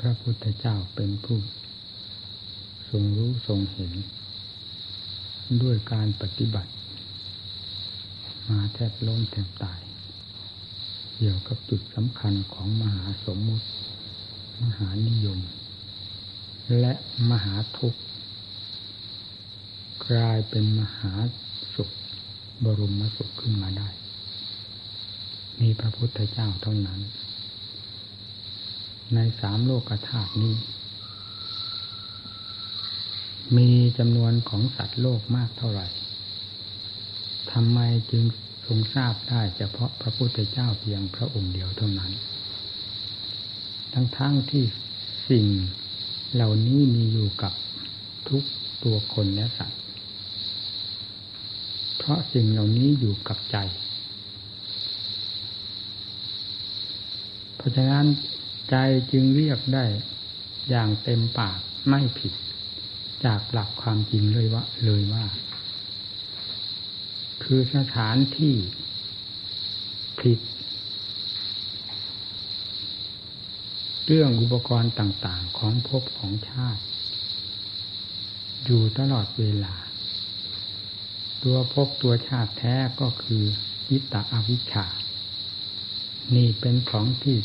พระพุทธเจ้าเป็นผู้ทรงรู้ทรงเห็น ด้วยการปฏิบัติ มาแทบล้มแทบตาย เกี่ยวกับจุดสำคัญของมหาสมมุติ มหานิยม และมหาทุกข์ กลายเป็นมหาสุข บรมสุขขึ้นมาได้ มีพระพุทธเจ้าเท่านั้น ในสามโลกธาตุนี้ มีจำนวนของสัตว์โลกมากเท่าไหร่ทำไมจึงทรงทราบได้เฉพาะพระพุทธเจ้าเพียงพระองค์เดียวเท่านั้น ทั้งๆทที่สิ่งเหล่านี้มีอยู่กับทุกตัวคนและสัตว์ เพราะสิ่งเหล่านี้อยู่กับใจ เพราะฉะนั้น ใจจึงเรียกได้อย่างเต็มปากไม่ผิด จากหลักความจริงเลยว่าเลยว่า คือสถานที่ผิด เรื่องอุปกรณ์ต่างๆของภพของชาติ อยู่ตลอดเวลา ตัวภพตัวชาติแท้ก็คือยิตาอวิชชานี่เป็นของที่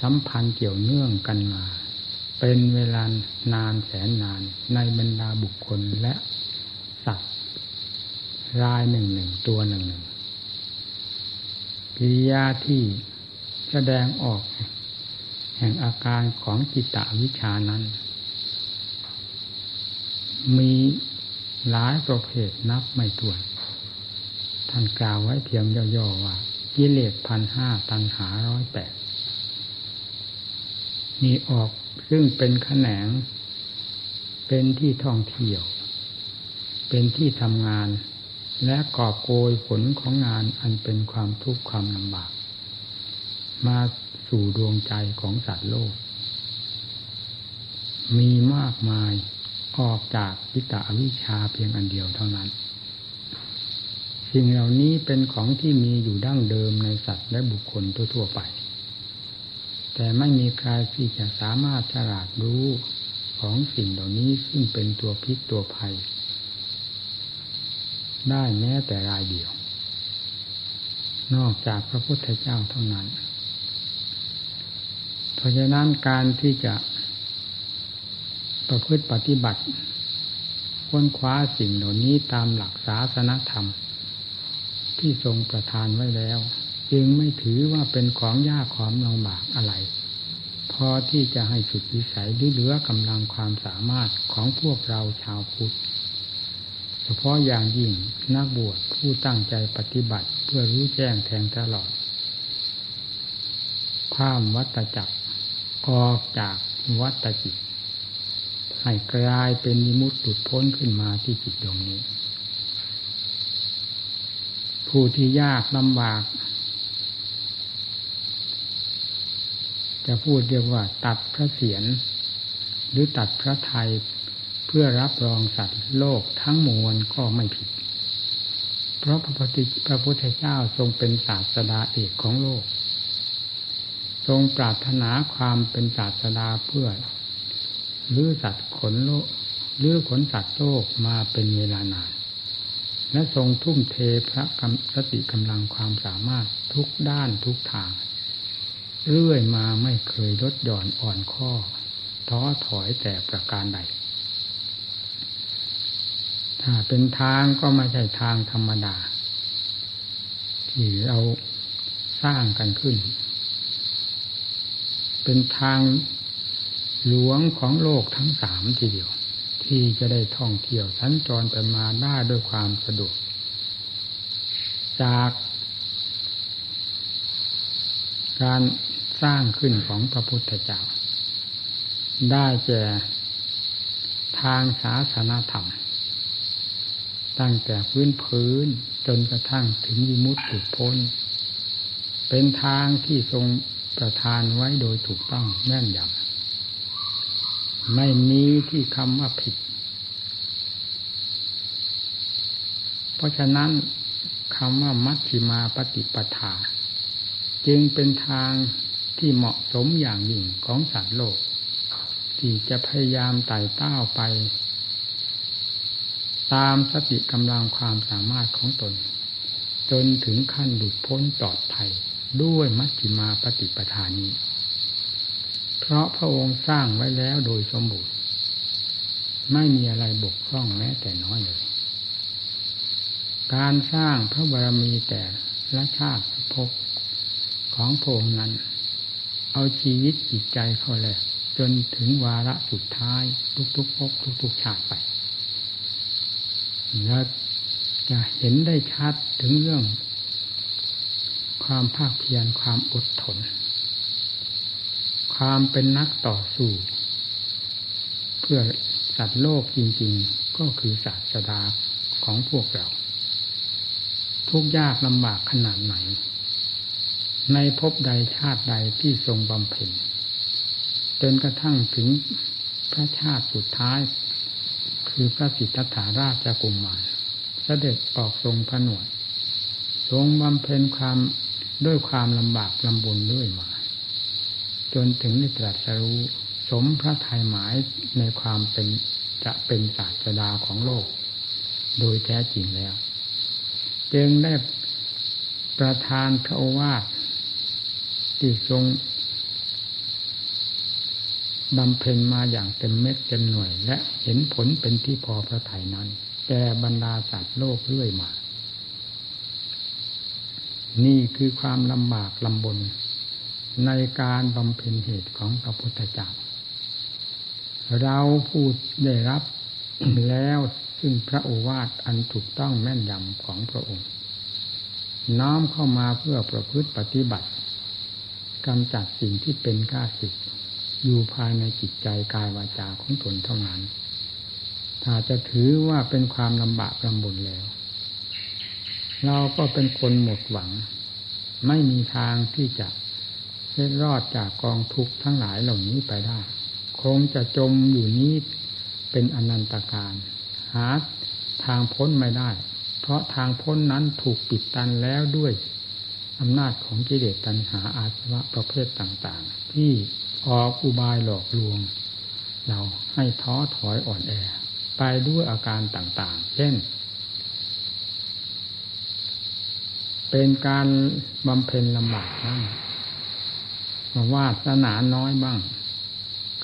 สัมพันธ์เกี่ยวเนื่องกันมา เป็นเวลานานแสนนานในบรรดาบุคคลและสัตว์รายหนึ่งหนึ่งตัวหนึ่งหนึ่งกิริยาที่แสดงออกแห่งอาการของจิตตวิชานั้น มีหลายประเภทนับไม่ถ้วน ท่านกล่าวไว้เพียงย่อๆว่ากิเลสพันห้าตันหาร้อยแปด มีออกซึ่งเป็นแขนง เป็นที่ท่องเที่ยว เป็นที่ทำงาน และกอบโกยผลของงานอันเป็นความทุกข์ความลำบาก มาสู่ดวงใจของสัตว์โลก มีมากมายออกจากวิตาวิชาเพียงอันเดียวเท่านั้น สิ่งเหล่านี้เป็นของที่มีอยู่ดั้งเดิมในสัตว์และบุคคลทั่วๆไป แต่ไม่มีใครที่จะสามารถฉลาดรู้ของสิ่งเหล่านี้ซึ่งเป็นตัวพิษตัวภัย ได้แม้แต่รายเดียว นอกจากพระพุทธเจ้าเท่านั้น เพราะฉะนั้นการที่จะประพฤติปฏิบัติค้นคว้าสิ่งเหล่านี้ตามหลักศาสนธรรม ที่ทรงประทานไว้แล้ว จึงไม่ถือว่าเป็นของยากของลำบากอะไร พอที่จะให้สุดวิสัยหรือเหลือกำลังความสามารถของพวกเราชาวพุทธเฉพาะอย่างยิ่งนักบวชผู้ตั้งใจปฏิบัติเพื่อรู้แจ้งแทงตลอดข้ามวัตจักรออกจากวัตจิต ให้กลายเป็นมิมุตติพ้นขึ้นมาที่จิตดวงนี้ ผู้ที่ยากลำบาก จะพูดเรียกว่า ตัดพระเศียรหรือตัดพระไทยเพื่อรับรองสัตว์โลกทั้งมวลก็ไม่ผิด เพราะพระพุทธพระพุทธเจ้าทรงเป็นศาสดาเอกของโลก ทรงปรารถนาความเป็นศาสดาเพื่อหรือสัตว์ขนโลกหรือขนสัตว์โลกมาเป็นเวลานาน และทรงทุ่มเทพระกำสติกำลังความสามารถทุกด้านทุกทาง เรื่อยมาไม่เคยลดหย่อนอ่อนข้อ ท้อถอยแต่ประการใด ถ้าเป็นทางก็ไม่ใช่ทางธรรมดา ที่เราสร้างกันขึ้น เป็นทางหลวงของโลกทั้งสามทีเดียว ที่จะได้ท่องเที่ยวสัญจรไปมาได้ด้วยความสะดวก จากการ สร้างขึ้นของพระพุทธเจ้า ได้แก่ทางศาสนาธรรม ตั้งแต่พื้นพื้นจนกระทั่งถึงวิมุตติพ้น เป็นทางที่ทรงประทานไว้โดยถูกต้องแน่นยำไม่มีที่คำว่าผิด เพราะฉะนั้นคำว่ามัชฌิมาปฏิปทา จึงเป็นทาง ที่เหมาะสมอย่างยิ่งของสัตว์โลก ที่จะพยายามไต่เต้าไป ตามสติกำลังความสามารถของตน จนถึงขั้นหลุดพ้นปลอดภัยด้วยมัชฌิมาปฏิปทานี้ เพราะพระองค์สร้างไว้แล้วโดยสมบูรณ์ ไม่มีอะไรบกพร่องแม้แต่น้อยเลย การสร้างพระบารมีแต่ละชาติภพของพระองค์นั้น เอาชีวิตจิตใจเขาแหละจนถึงวาระสุดท้าย ทุกๆภพทุกๆชาติไปแล้วจะเห็นได้ชัดถึงเรื่อง ความภาคเพียรความอดทน ความเป็นนักต่อสู้ เพื่อสัตว์โลกจริง ๆ ก็คือศาสดาของพวกเรา ทุกยากลำบากขนาดไหน ในภพใดชาติใดที่ทรงบำเพ็ญจนกระทั่งถึงพระชาติสุดท้าย คือพระสิทธัตถาราชกุมมารเสด็จออกทรงผนวดทรงบำเพ็ญความด้วยความลำบากลำบนด้วยมา จนถึงได้ตรัสรู้สมพระทัยหมายในความเป็นจะเป็นศาสดาของโลก โดยแท้จริงแล้ว จึงได้ประทานพระโอวาท ที่ทรงบำเพ็ญมาอย่างเต็มเม็ดเต็มหน่วย และเห็นผลเป็นที่พอพระทัยนั้นแก่บรรดาสัตว์โลกเรื่อยมา นี่คือความลำบากลำบน ในการบำเพ็ญเหตุของพระพุทธเจ้าเราพูดได้รับแล้วซึ่งพระโอวาทอันถูกต้องแม่นยำของพระองค์ น้อมเข้ามาเพื่อประพฤติปฏิบัติ กำจัดสิ่งที่เป็นข้าศึกอยู่ภายในจิตใจกายวาจาของตนเท่านั้น ถ้าจะถือว่าเป็นความลำบากลำบนแล้ว เราก็เป็นคนหมดหวัง ไม่มีทางที่จะเล็ดรอดจากกองทุกข์ทั้งหลายเหล่านี้ไปได้ คงจะจมอยู่นี้เป็นอนันตการ หาทางพ้นไม่ได้ เพราะทางพ้นนั้นถูกปิดตันแล้วด้วย อำนาจของกิเลสตัณหาอาสวะประเภทต่างๆ ที่ออกอุบายหลอกลวง เราให้ท้อถอยอ่อนแอ ไปด้วยอาการต่างๆ เช่น เป็นการบำเพ็ญลำบากบ้างวาสนาน้อยบ้าง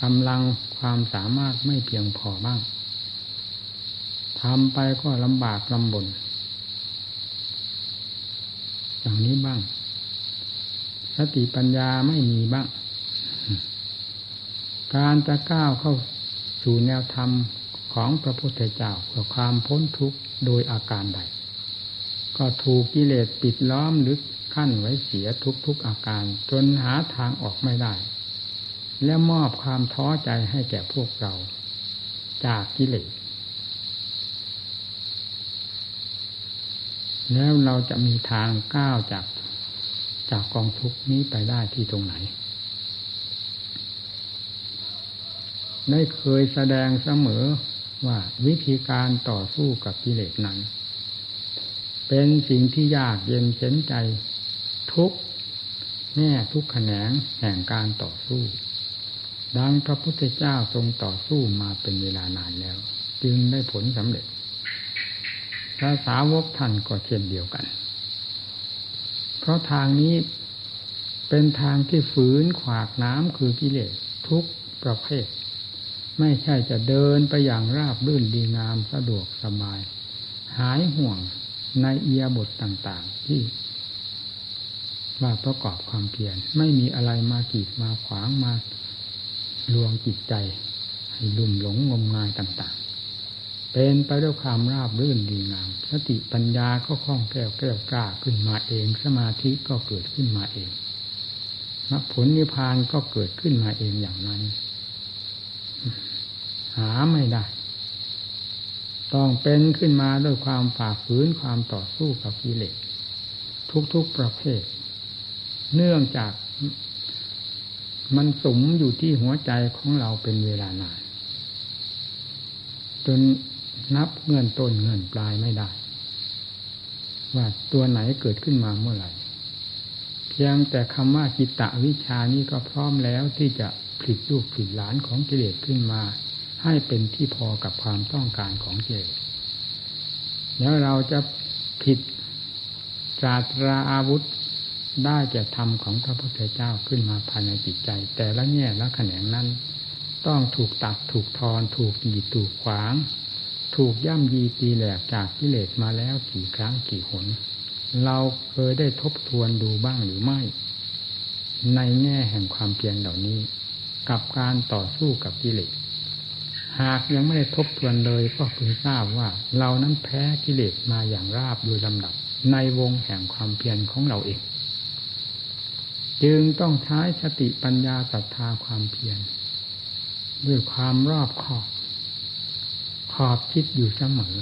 กำลังความสามารถไม่เพียงพอบ้างทำไปก็ลำบากลำบน อย่างนี้บ้าง สติปัญญาไม่มีบ้าง การจะก้าวเข้าสู่แนวธรรมของพระพุทธเจ้าเพื่อความพ้นทุกข์โดยอาการใด ก็ถูกกิเลสปิดล้อมหรือขั้นไว้เสียทุกๆอาการ จนหาทางออกไม่ได้ และมอบความท้อใจให้แก่พวกเรา จากกิเลส แล้วเราจะมีทางก้าวจากจากกองทุกนี้ไปได้ที่ตรงไหน ได้เคยแสดงเสมอว่าวิธีการต่อสู้กับกิเลสนั้น เป็นสิ่งที่ยากเย็นเข็นใจทุกแง่ทุกแขนงแห่งการต่อสู้ ดังพระพุทธเจ้าทรงต่อสู้มาเป็นเวลานานแล้ว จึงได้ผลสำเร็จ พระสาวกท่านก็เช่นเดียวกัน เพราะทางนี้เป็นทางที่ฝืนขวากน้ำคือกิเลสทุกประเภท ไม่ใช่จะเดินไปอย่างราบรื่นดีงามสะดวกสบาย หายห่วงในเอียบทต่างๆที่ว่าประกอบความเพียรไม่มีอะไรมากีดมาขวางมาลวงจิตใจ ให้ลุ่มหลงงมงายต่างๆ เป็นไปด้วยความราบรื่นดีงามสติปัญญาก็คล่องแคล่วแก้วกล้าขึ้นมาเอง สมาธิก็เกิดขึ้นมาเองมรรคผลนิพพานก็เกิดขึ้นมาเองอย่างนั้น หาไม่ได้ ต้องเป็นขึ้นมาด้วยความฝ่าฝืนความต่อสู้กับกิเลสทุกๆประเภท เนื่องจากมันสมอยู่ที่หัวใจของเราเป็นเวลานานจน นับเงื่อนต้นเงื่อนปลายไม่ได้ ว่าตัวไหนเกิดขึ้นมาเมื่อไหร่เพียงแต่คำว่าจิตตวิชานี้ก็พร้อมแล้วที่จะผลิตลูกผลิตหลานของกิเลสขึ้นมา ให้เป็นที่พอกับความต้องการของกิเลสแล้วเราจะผิดศาสตราอาวุธได้แก่ธรรมของพระพุทธเจ้าขึ้นมาภายในจิตใจ แต่ละแง่ละแขนงนั้น ต้องถูกตัดถูกทอน ถูกหีดถูกขวาง ถูกย่ำยีตีแหลกจากกิเลสมาแล้วกี่ครั้งกี่หน เราเคยได้ทบทวนดูบ้างหรือไม่ ในแง่แห่งความเพียรเหล่านี้ กับการต่อสู้กับกิเลส หากยังไม่ได้ทบทวนเลยก็เพิ่งทราบว่า เรานั้นแพ้กิเลสมาอย่างราบโดยลำดับ ในวงแห่งความเพียรของเราเอง จึงต้องใช้สติปัญญาศรัทธาความเพียรด้วยความรอบขอบ ขอบคิดอยู่เสมอ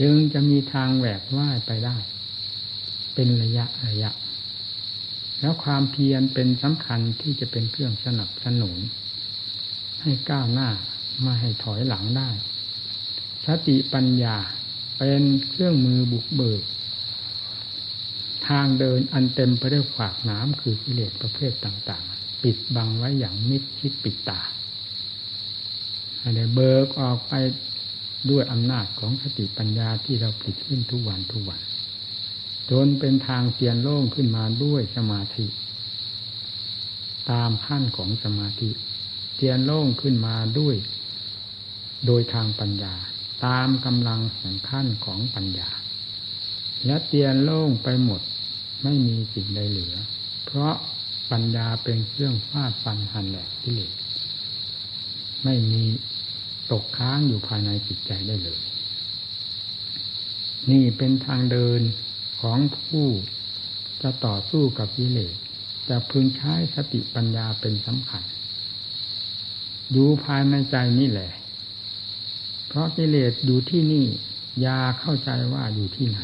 จึงจะมีทางแหวกว่ายไปได้ เป็นระยะระยะ แล้วความเพียรเป็นสำคัญที่จะเป็นเครื่องสนับสนุน ให้ก้าวหน้ามาให้ถอยหลังได้ สติปัญญาเป็นเครื่องมือบุกเบิก ทางเดินอันเต็มไปด้วยขวากน้ำคือกิเลสประเภทต่าง ๆ ปิดบังไว้อย่างมิดชิดปิดตาอะไรเบิกออกไป ด้วยอำนาจของสติปัญญาที่เราผลิตขึ้นทุกวันทุกวันจนเป็นทางเตียนโล่งขึ้นมาด้วยสมาธิ ตามขั้นของสมาธิ เตียนโล่งขึ้นมาด้วย โดยทางปัญญา ตามกำลังแห่งขั้นของปัญญา และเตียนโล่งไปหมดไม่มีสิ่งใดเหลือ เพราะปัญญาเป็นเครื่องฟาดฟันหันแหลกกิเลสไม่มี ตกค้างอยู่ภายในจิตใจได้เลย นี่เป็นทางเดินของผู้จะต่อสู้กับกิเลสจะพึงใช้สติปัญญาเป็นสำคัญ ดูภายในใจนี่แหละ เพราะกิเลสอยู่ที่นี่ยาเข้าใจว่าอยู่ที่ไหน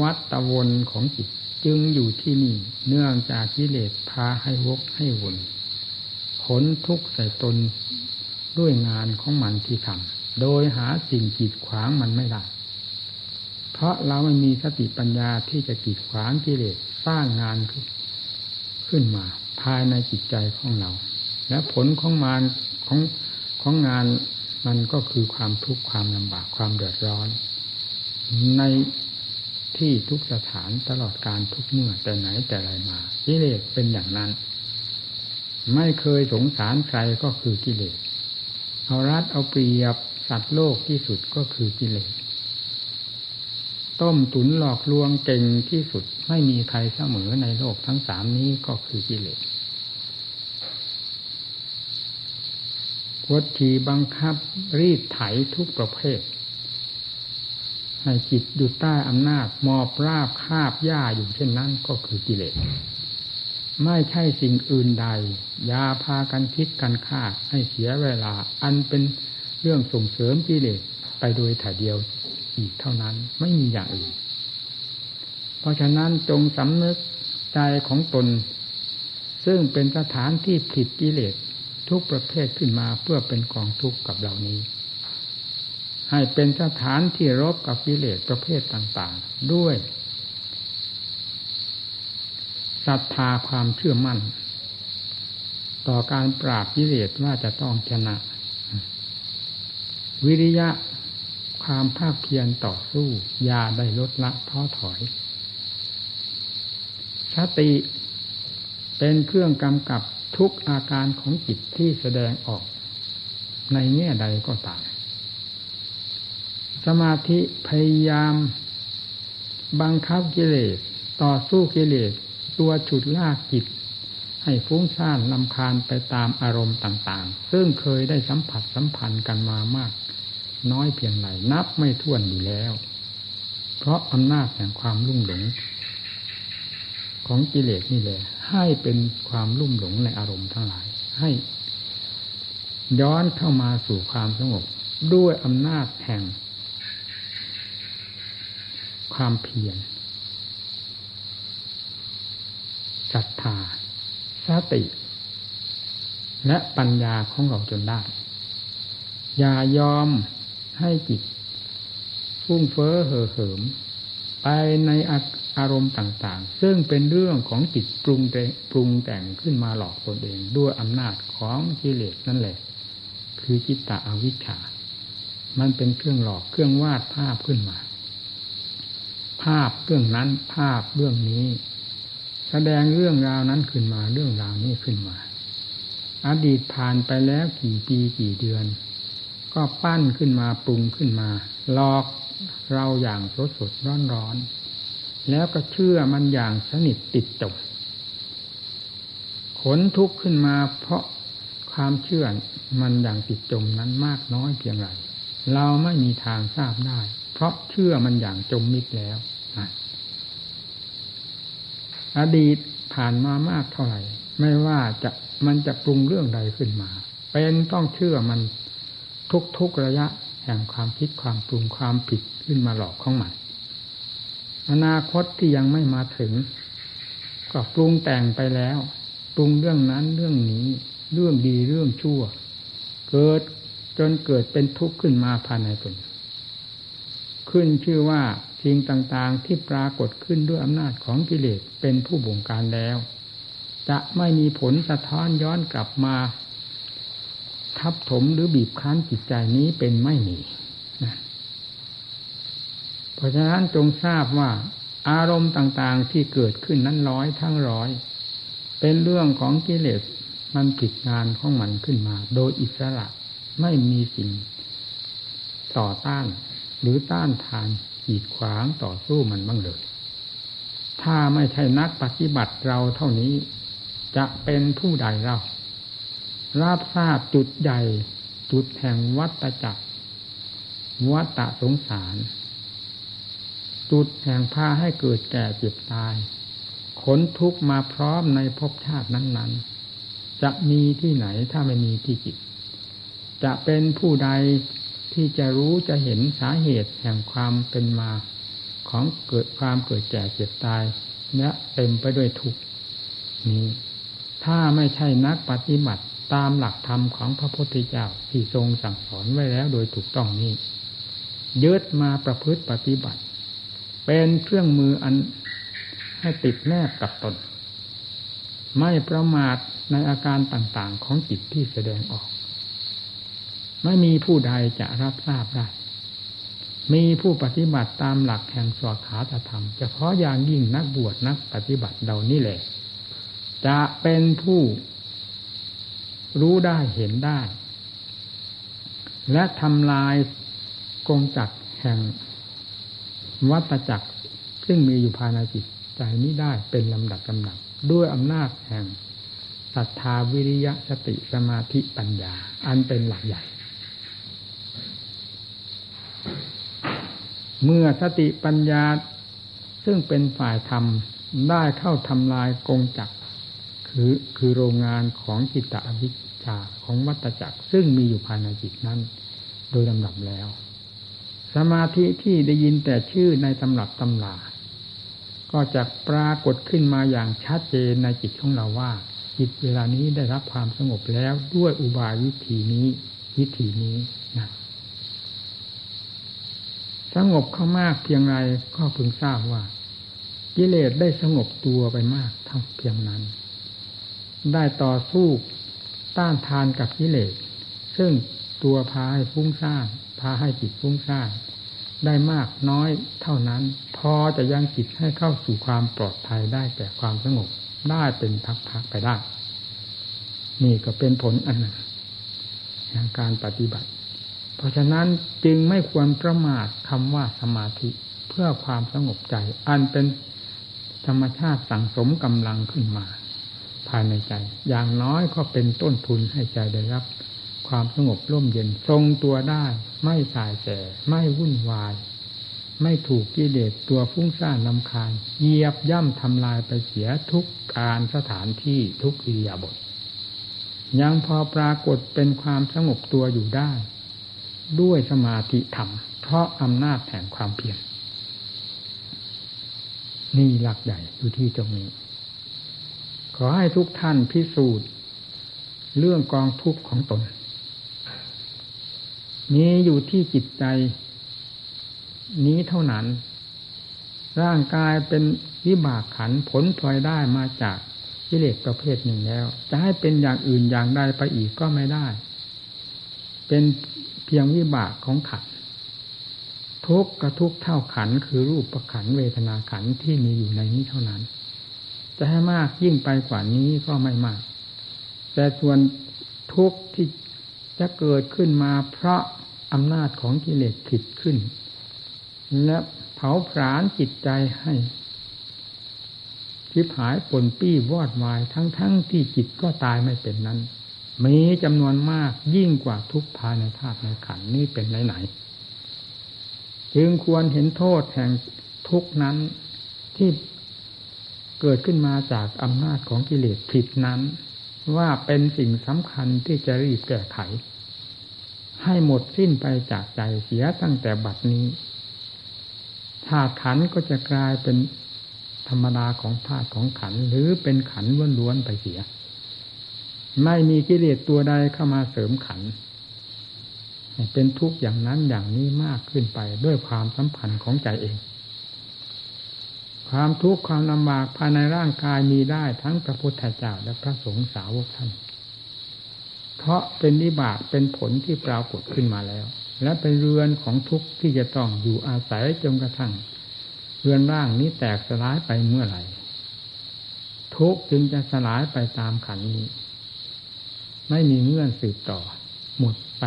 วัตวนของจิตจึงอยู่ที่นี่ เนื่องจากกิเลสพาให้วกให้วนผลทุกข์ใส่ตน ด้วยงานของมันที่ทำโดยหาสิ่งกีดขวางมันไม่ได้ เพราะเราไม่มีสติปัญญาที่จะกีดขวางกิเลสสร้างงานขึ้นมา ภายในจิตใจของเรา และผลของมานของของงานมันก็คือความทุกข์ความลำบากความเดือดร้อน ในที่ทุกสถานตลอดการทุกเมื่อแต่ไหนแต่ไรมากิเลสเป็นอย่างนั้น ไม่เคยสงสารใครก็คือกิเลส เอารัดเอาเปรียบสัตว์โลกที่สุดก็คือกิเลสต้มตุนหลอกลวงเก่งที่สุดไม่มีใครเสมอในโลกทั้งสามนี้ก็คือกิเลสกดขี่บังคับรีดไถทุกประเภท ให้จิตอยู่ใต้อำนาจมอบราบคาบหญ้าอยู่เช่นนั้นก็คือกิเลส ไม่ใช่สิ่งอื่นใด ยาพากันคิดกันฆ่าให้เสียเวลา อันเป็นเรื่องส่งเสริมกิเลสไปโดยถ่ายเดียวอีกเท่านั้นไม่มีอย่างอื่น เพราะฉะนั้นจงสำนึกใจของตน ซึ่งเป็นสถานที่ผิดกิเลสทุกประเภทขึ้นมาเพื่อเป็นกองทุกข์กับเหล่านี้ ให้เป็นสถานที่รบกับกิเลสประเภทต่าง ๆ ด้วย ศรัทธาความเชื่อมั่น ต่อการปราบกิเลสว่าจะต้องชนะ วิริยะความภาคเพียรต่อสู้ยาได้ลดละท้อถอย สติเป็นเครื่องกำกับทุกอาการของจิตที่แสดงออก ในแง่ใดก็ตาม สมาธิพยายาม บังคับกิเลสต่อสู้กิเลส ตัวฉุดลากจิต ให้ฟุ้งซ่านลำคาญไปตามอารมณ์ต่างๆ ซึ่งเคยได้สัมผัสสัมพันธ์กันมามาก น้อยเพียงไหรนับไม่ถ้วนอยู่แล้ว เพราะอำนาจแห่งความลุ่มหลง ของกิเลสนี่แหละให้เป็นความลุ่มหลงในอารมณ์ทั้งหลาย ให้ ย้อนเข้ามาสู่ความสงบด้วยอำนาจแห่ง ความเพียร ศรัทธาสติ และปัญญาของเราจนได้ อย่ายอมให้จิตฟุ้งเฟ้อเห่อเหิม ไปในอารมณ์ต่างๆ ซึ่งเป็นเรื่องของจิตปรุงแต่ปรุงแต่งขึ้นมาหลอกตนเองด้วยอำนาจของกิเลสนั่นแหละ คือจิตตะอวิชชา มันเป็นเครื่องหลอกเครื่องวาดภาพขึ้นมา ภาพเรื่องนั้นภาพเรื่องนี้ แสดงเรื่องราวนั้นขึ้นมาเรื่องราวนี้ขึ้นมา อดีตผ่านไปแล้วกี่ปีกี่เดือน ก็ปั้นขึ้นมาปรุงขึ้นมาหลอกเราอย่างสดสดร้อนร้อน แล้วก็เชื่อมันอย่างสนิทติดจมขนทุกข์ขึ้นมาเพราะความเชื่อมันอย่างติดจมนั้นมากน้อยเพียงไร เราไม่มีทางทราบได้ เพราะเชื่อมันอย่างจมมิดแล้ว อดีตผ่านมามากเท่าไหร่ ไม่ว่าจะมันจะปรุงเรื่องใดขึ้นมา เป็นต้องเชื่อมันทุกๆระยะแห่งความคิดความปรุงความผิดขึ้นมาหลอกของมันอนาคตที่ยังไม่มาถึง ก็ปรุงแต่งไปแล้ว ปรุงเรื่องนั้นเรื่องนี้ เรื่องดีเรื่องชั่ว เกิดจนเกิดเป็นทุกข์ขึ้นมาภายในตนขึ้นชื่อว่า สิ่งต่างๆที่ปรากฏขึ้นด้วยอำนาจของกิเลสเป็นผู้บงการแล้ว จะไม่มีผลสะท้อนย้อนกลับมา ทับถมหรือบีบคั้นจิตใจนี้เป็นไม่มีนะเพราะฉะนั้นจงทราบว่าอารมณ์ต่างๆที่เกิดขึ้นนั้นร้อยทั้งร้อย เป็นเรื่องของกิเลสมันผิดงานของมันขึ้นมา โดยอิสระไม่มีสิ่งต่อต้านหรือต้านทาน ขีดขวางต่อสู้มันบ้างเลย ถ้าไม่ใช่นักปฏิบัติเราเท่านี้ จะเป็นผู้ใดเรารับทราบจุดใหญ่จุดแห่งวัตจักรวัตสงสาร จุดแห่งพาให้เกิดแก่เจ็บตาย ขนทุกมาพร้อมในภพชาตินั้น ๆ จะมีที่ไหนถ้าไม่มีที่จิต จะเป็นผู้ใด ที่จะรู้จะเห็นสาเหตุแห่งความเป็นมาของเกิดความเกิดแก่เจ็บตายเนี่ยเต็มไปด้วยทุกนี้ ถ้าไม่ใช่นักปฏิบัติตามหลักธรรมของพระพุทธเจ้าที่ทรงสั่งสอนไว้แล้วโดยถูกต้องนี้ยึดมาประพฤติปฏิบัติ เป็นเครื่องมืออันให้ติดแนบกับตน ไม่ประมาทในอาการต่างๆของจิตที่แสดงออก ไม่มีผู้ใดจะรับทราบได้ มีผู้ปฏิบัติตามหลักแห่งสวขาธรรมเฉพาะอย่างยิ่งนักบวชนักปฏิบัติเดานี่แหละ จะเป็นผู้รู้ได้เห็นได้ และทำลายกงจักแห่งวัตจักรซึ่งมีอยู่ภายในจิตใจนี้ได้เป็นลำดับลำดับด้วยอำนาจแห่งศรัทธาวิริยะสติสมาธิปัญญา อันเป็นหลักใหญ่ เมื่อสติปัญญาซึ่งเป็นฝ่ายธรรมได้เข้าทำลายกงจักคือคือโรงงานของจิตตอวิชาของวัตจักรซึ่งมีอยู่ภายในจิตนั้น โดยลำดับแล้ว สมาธิที่ได้ยินแต่ชื่อในตำรับตำลาก็จะปรากฏขึ้นมาอย่างชัดเจนในจิตของเราว่า จิตเวลานี้ได้รับความสงบแล้วด้วยอุบายวิธีนี้ วิธีนี้ สงบเข้ามากเพียงไรก็พึงทราบว่า กิเลสได้สงบตัวไปมากเท่าเพียงนั้น ได้ต่อสู้ต้านทานกับกิเลส ซึ่งตัวพาให้ฟุ้งซ่านพาให้จิตฟุ้งซ่านได้มากน้อยเท่านั้น พอจะยังจิตให้เข้าสู่ความปลอดภัยได้แต่ความสงบได้เป็นพักๆไปได้ นี่ก็เป็นผลอันหนึ่งแห่งการปฏิบัติ เพราะฉะนั้นจึงไม่ควรประมาทคำว่าสมาธิเพื่อความสงบใจ อันเป็นธรรมชาติสั่งสมกำลังขึ้นมา ภายในใจ อย่างน้อยก็เป็นต้นทุนให้ใจได้รับ ความสงบร่มเย็นทรงตัวได้ ไม่สายแสไม่วุ่นวาย ไม่ถูกกิเลสตัวฟุ้งซ่านลำคาญเหยียบย่ำทำลายไปเสียทุกการสถานที่ทุกอิริยาบถยังพอปรากฏเป็นความสงบตัวอยู่ได้ ด้วยสมาธิธรรม เพราะอำนาจแห่งความเพียรนี่หลักใหญ่อยู่ที่ตรงนี้ ขอให้ทุกท่านพิสูจน์ เรื่องกองทุกข์ของตนมีอยู่ที่จิตใจ นี้เท่านั้น ร่างกายเป็นวิบากขันผลพลอยได้มาจากกิเลสประเภทหนึ่งแล้ว จะให้เป็นอย่างอื่นอย่างใดไปอีกก็ไม่ได้ เป็น เพียงวิบากของขันทุกกระทุกเท่าขันคือรูปประขันเวทนาขันที่มีอยู่ในนี้เท่านั้น จะให้มากยิ่งไปกว่านี้ก็ไม่มาก แต่ส่วนทุกที่จะเกิดขึ้นมาเพราะอำนาจของกิเลสผิดขึ้น และเผาผลาญจิตใจให้ทิพหายปนปี้วอดวายทั้งๆทที่จิตก็ตายไม่เป็นนั้น มีจำนวนมากยิ่งกว่าทุกภายในธาตุในขันนี้เป็นไหนๆจึงควรเห็นโทษแห่งทุกนั้นที่เกิดขึ้นมาจากอำนาจของกิเลสผิดนั้น ว่าเป็นสิ่งสำคัญที่จะรีบแก้ไข ให้หมดสิ้นไปจากใจเสียตั้งแต่บัดนี้ธาตุขันก็จะกลายเป็นธรรมดาของธาตุของขันหรือเป็นขันล้วนๆไปเสีย ไม่มีกิเลสตัวใดเข้ามาเสริมขัน เป็นทุกข์อย่างนั้นอย่างนี้มากขึ้นไปด้วยความสัมพันธ์ของใจเอง ความทุกข์ความลำบากภายในร่างกายมีได้ทั้งพระพุทธเจ้าและพระสงฆ์สาวกท่าน เพราะเป็นนิบากเป็นผลที่ปรากฏขึ้นมาแล้ว และเป็นเรือนของทุกข์ที่จะต้องอยู่อาศัยจนกระทั่งเรือนร่างนี้แตกสลายไปเมื่อไหร่ทุกข์จึงจะสลายไปตามขันนี้ ไม่มีเงื่อนสืบต่อ หมดไป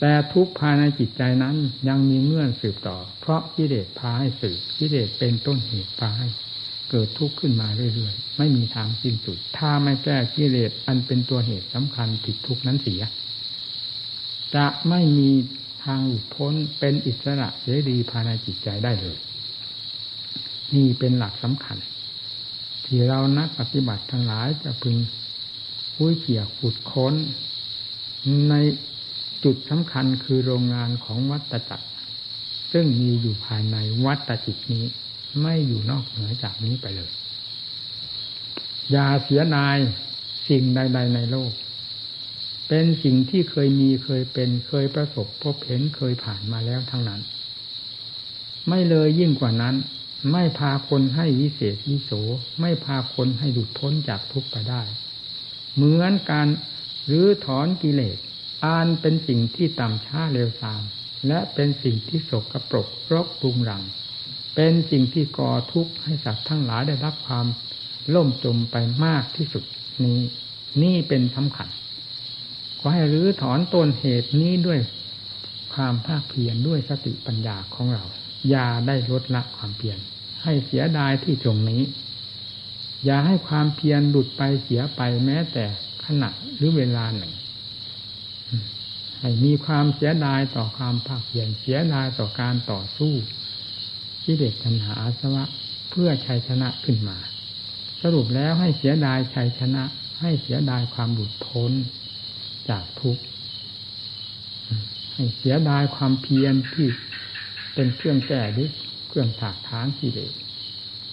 แต่ทุกภายในจิตใจนั้นยังมีเงื่อนสืบต่อ เพราะกิเลสพาให้สืบกิเลสเป็นต้นเหตุพาให้เกิดทุกข์ขึ้นมาเรื่อยๆ ไม่มีทางสิ้นสุด ถ้าไม่แก้กิเลสอันเป็นตัวเหตุสำคัญผิดทุกข์นั้นเสีย จะไม่มีทางหลุดพ้นเป็นอิสระเสรีภายในจิตใจได้เลย นี่เป็นหลักสำคัญ ที่เรานักปฏิบัติทั้งหลายจะพึง คุ้ยเกี่ยขุดค้น ในจุดสำคัญคือโรงงานของวัตจักร ซึ่งมีอยู่ภายในวัตจิตนี้ ไม่อยู่นอกเหนือจากนี้ไปเลย อย่าเสียนายสิ่งใด ๆ ในโลก เป็นสิ่งที่เคยมีเคยเป็นเคยประสบพบเห็นเคยผ่านมาแล้วทั้งนั้น ไม่เลยยิ่งกว่านั้นไม่พาคนให้วิเศษวิโส ไม่พาคนให้หลุดพ้นจากทุกข์ไปได้ เหมือนการรื้อถอนกิเลสอานเป็นสิ่งที่ต่ำช้าเร็วซาม และเป็นสิ่งที่สกรปรกรกปรุงรัง เป็นสิ่งที่ก่อทุกข์ให้สัตว์ทั้งหลายได้รับความล่มจมไปมากที่สุดนี้นี่เป็นสำคัญขอให้รื้อถอนต้นเหตุนี้ด้วยความภาคเพียรด้วยสติปัญญาของเรา อย่าได้ลดละความเพียรให้เสียดายที่ตรงนี้ อย่าให้ความเพียรหลุดไปเสียไปแม้แต่ขณะหรือเวลาหนึ่ง ให้มีความเสียดายต่อความภาคเพียรเสียดายต่อการต่อสู้ที่เด็กปัญหาอาสวะเพื่อชัยชนะขึ้นมา สรุปแล้วให้เสียดายชัยชนะ ให้เสียดายความหลุดพ้นจากทุกข์ให้เสียดายความเพียรที่เป็นเครื่องแก้หรือเครื่องถากถางกิเลส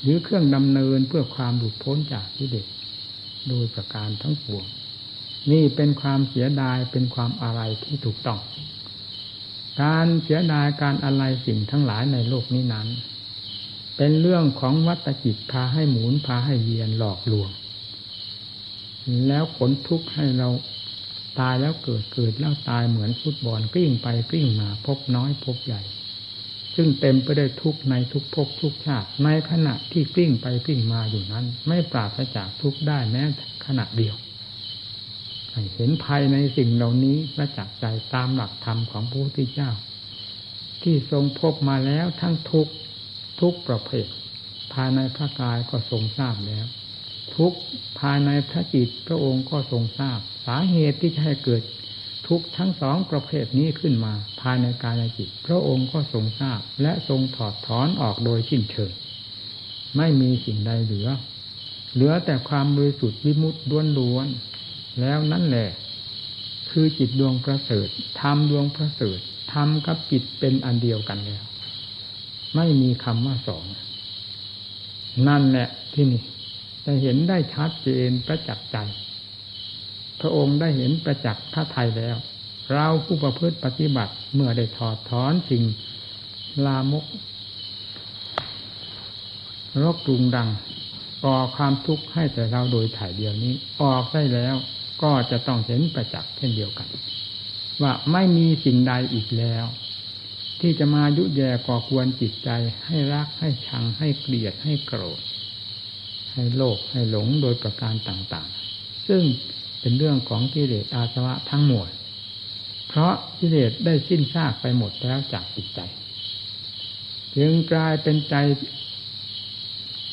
หรือเครื่องดำเนินเพื่อความหลุดพ้นจากกิเลสโดยประการทั้งปวง นี่เป็นความเสียดายเป็นความอะไรที่ถูกต้อง การเสียดายการอะไรสิ่งทั้งหลายในโลกนี้นั้น เป็นเรื่องของวัตจิตพาให้หมุนพาให้เยียนหลอกลวง แล้วขนทุกข์ให้เราตายแล้วเกิดเกิดแล้วตายเหมือนฟุตบอลกลิ้งไปกลิ้งมาพบน้อยพบใหญ่ ซึ่งเต็มไปด้วยทุกในทุกภพทุกชาติในขณะที่กลิ้งไปกลิ้งมาอยู่นั้น ไม่ปราศจากทุกได้แม้ขณะเดียวเห็นภายในสิ่งเหล่านี้ประจักษ์ใจตามหลักธรรมของพระพุทธเจ้า ที่ทรงพบมาแล้วทั้งทุกทุกประเภท ภายในพระกายก็ทรงทราบแล้ว ทุกภายในพระจิตพระองค์ก็ทรงทราบ สาเหตุที่ให้เกิด ทุกทั้งสองประเภทนี้ขึ้นมา ภายในกายจิต พระองค์ก็ทรงทราบ และทรงถอดถอนออกโดยสิ้นเชิง ไม่มีสิ่งใดเหลือ เหลือแต่ความบริสุทธิ์วิมุตติล้วนๆแล้วนั่นแหละ คือจิตดวงประเสริฐธรรมดวงประเสริฐธรรมกับจิตเป็นอันเดียวกันแล้ว ไม่มีคำว่าสอง นั่นแหละที่นี่จะเห็นได้ชัดเจนประจักษ์ใจ ระองค์ได้เห็นประจักษ์พระไทยแล้ว เราผู้ประพฤติปฏิบัติเมื่อได้ถอดถอนสิ่งลามกรกรุงดังก่อความทุกข์ให้แต่เราโดยถ่ายเดียวนี้ ออกได้แล้วก็จะต้องเห็นประจักษ์เช่นเดียวกัน ว่าไม่มีสิ่งใดอีกแล้ว ที่จะมายุแย่ก่อควรจิตใจให้รักให้ชังให้เกลียดให้โกรธ ให้โลภให้หลงโดยประการต่างๆ ซึ่ง เป็นเรื่องของกิเลสอาสวะทั้งหมด เพราะกิเลสได้สิ้นซากไปหมดแล้วจากจิตใจ จึงกลายเป็นใจ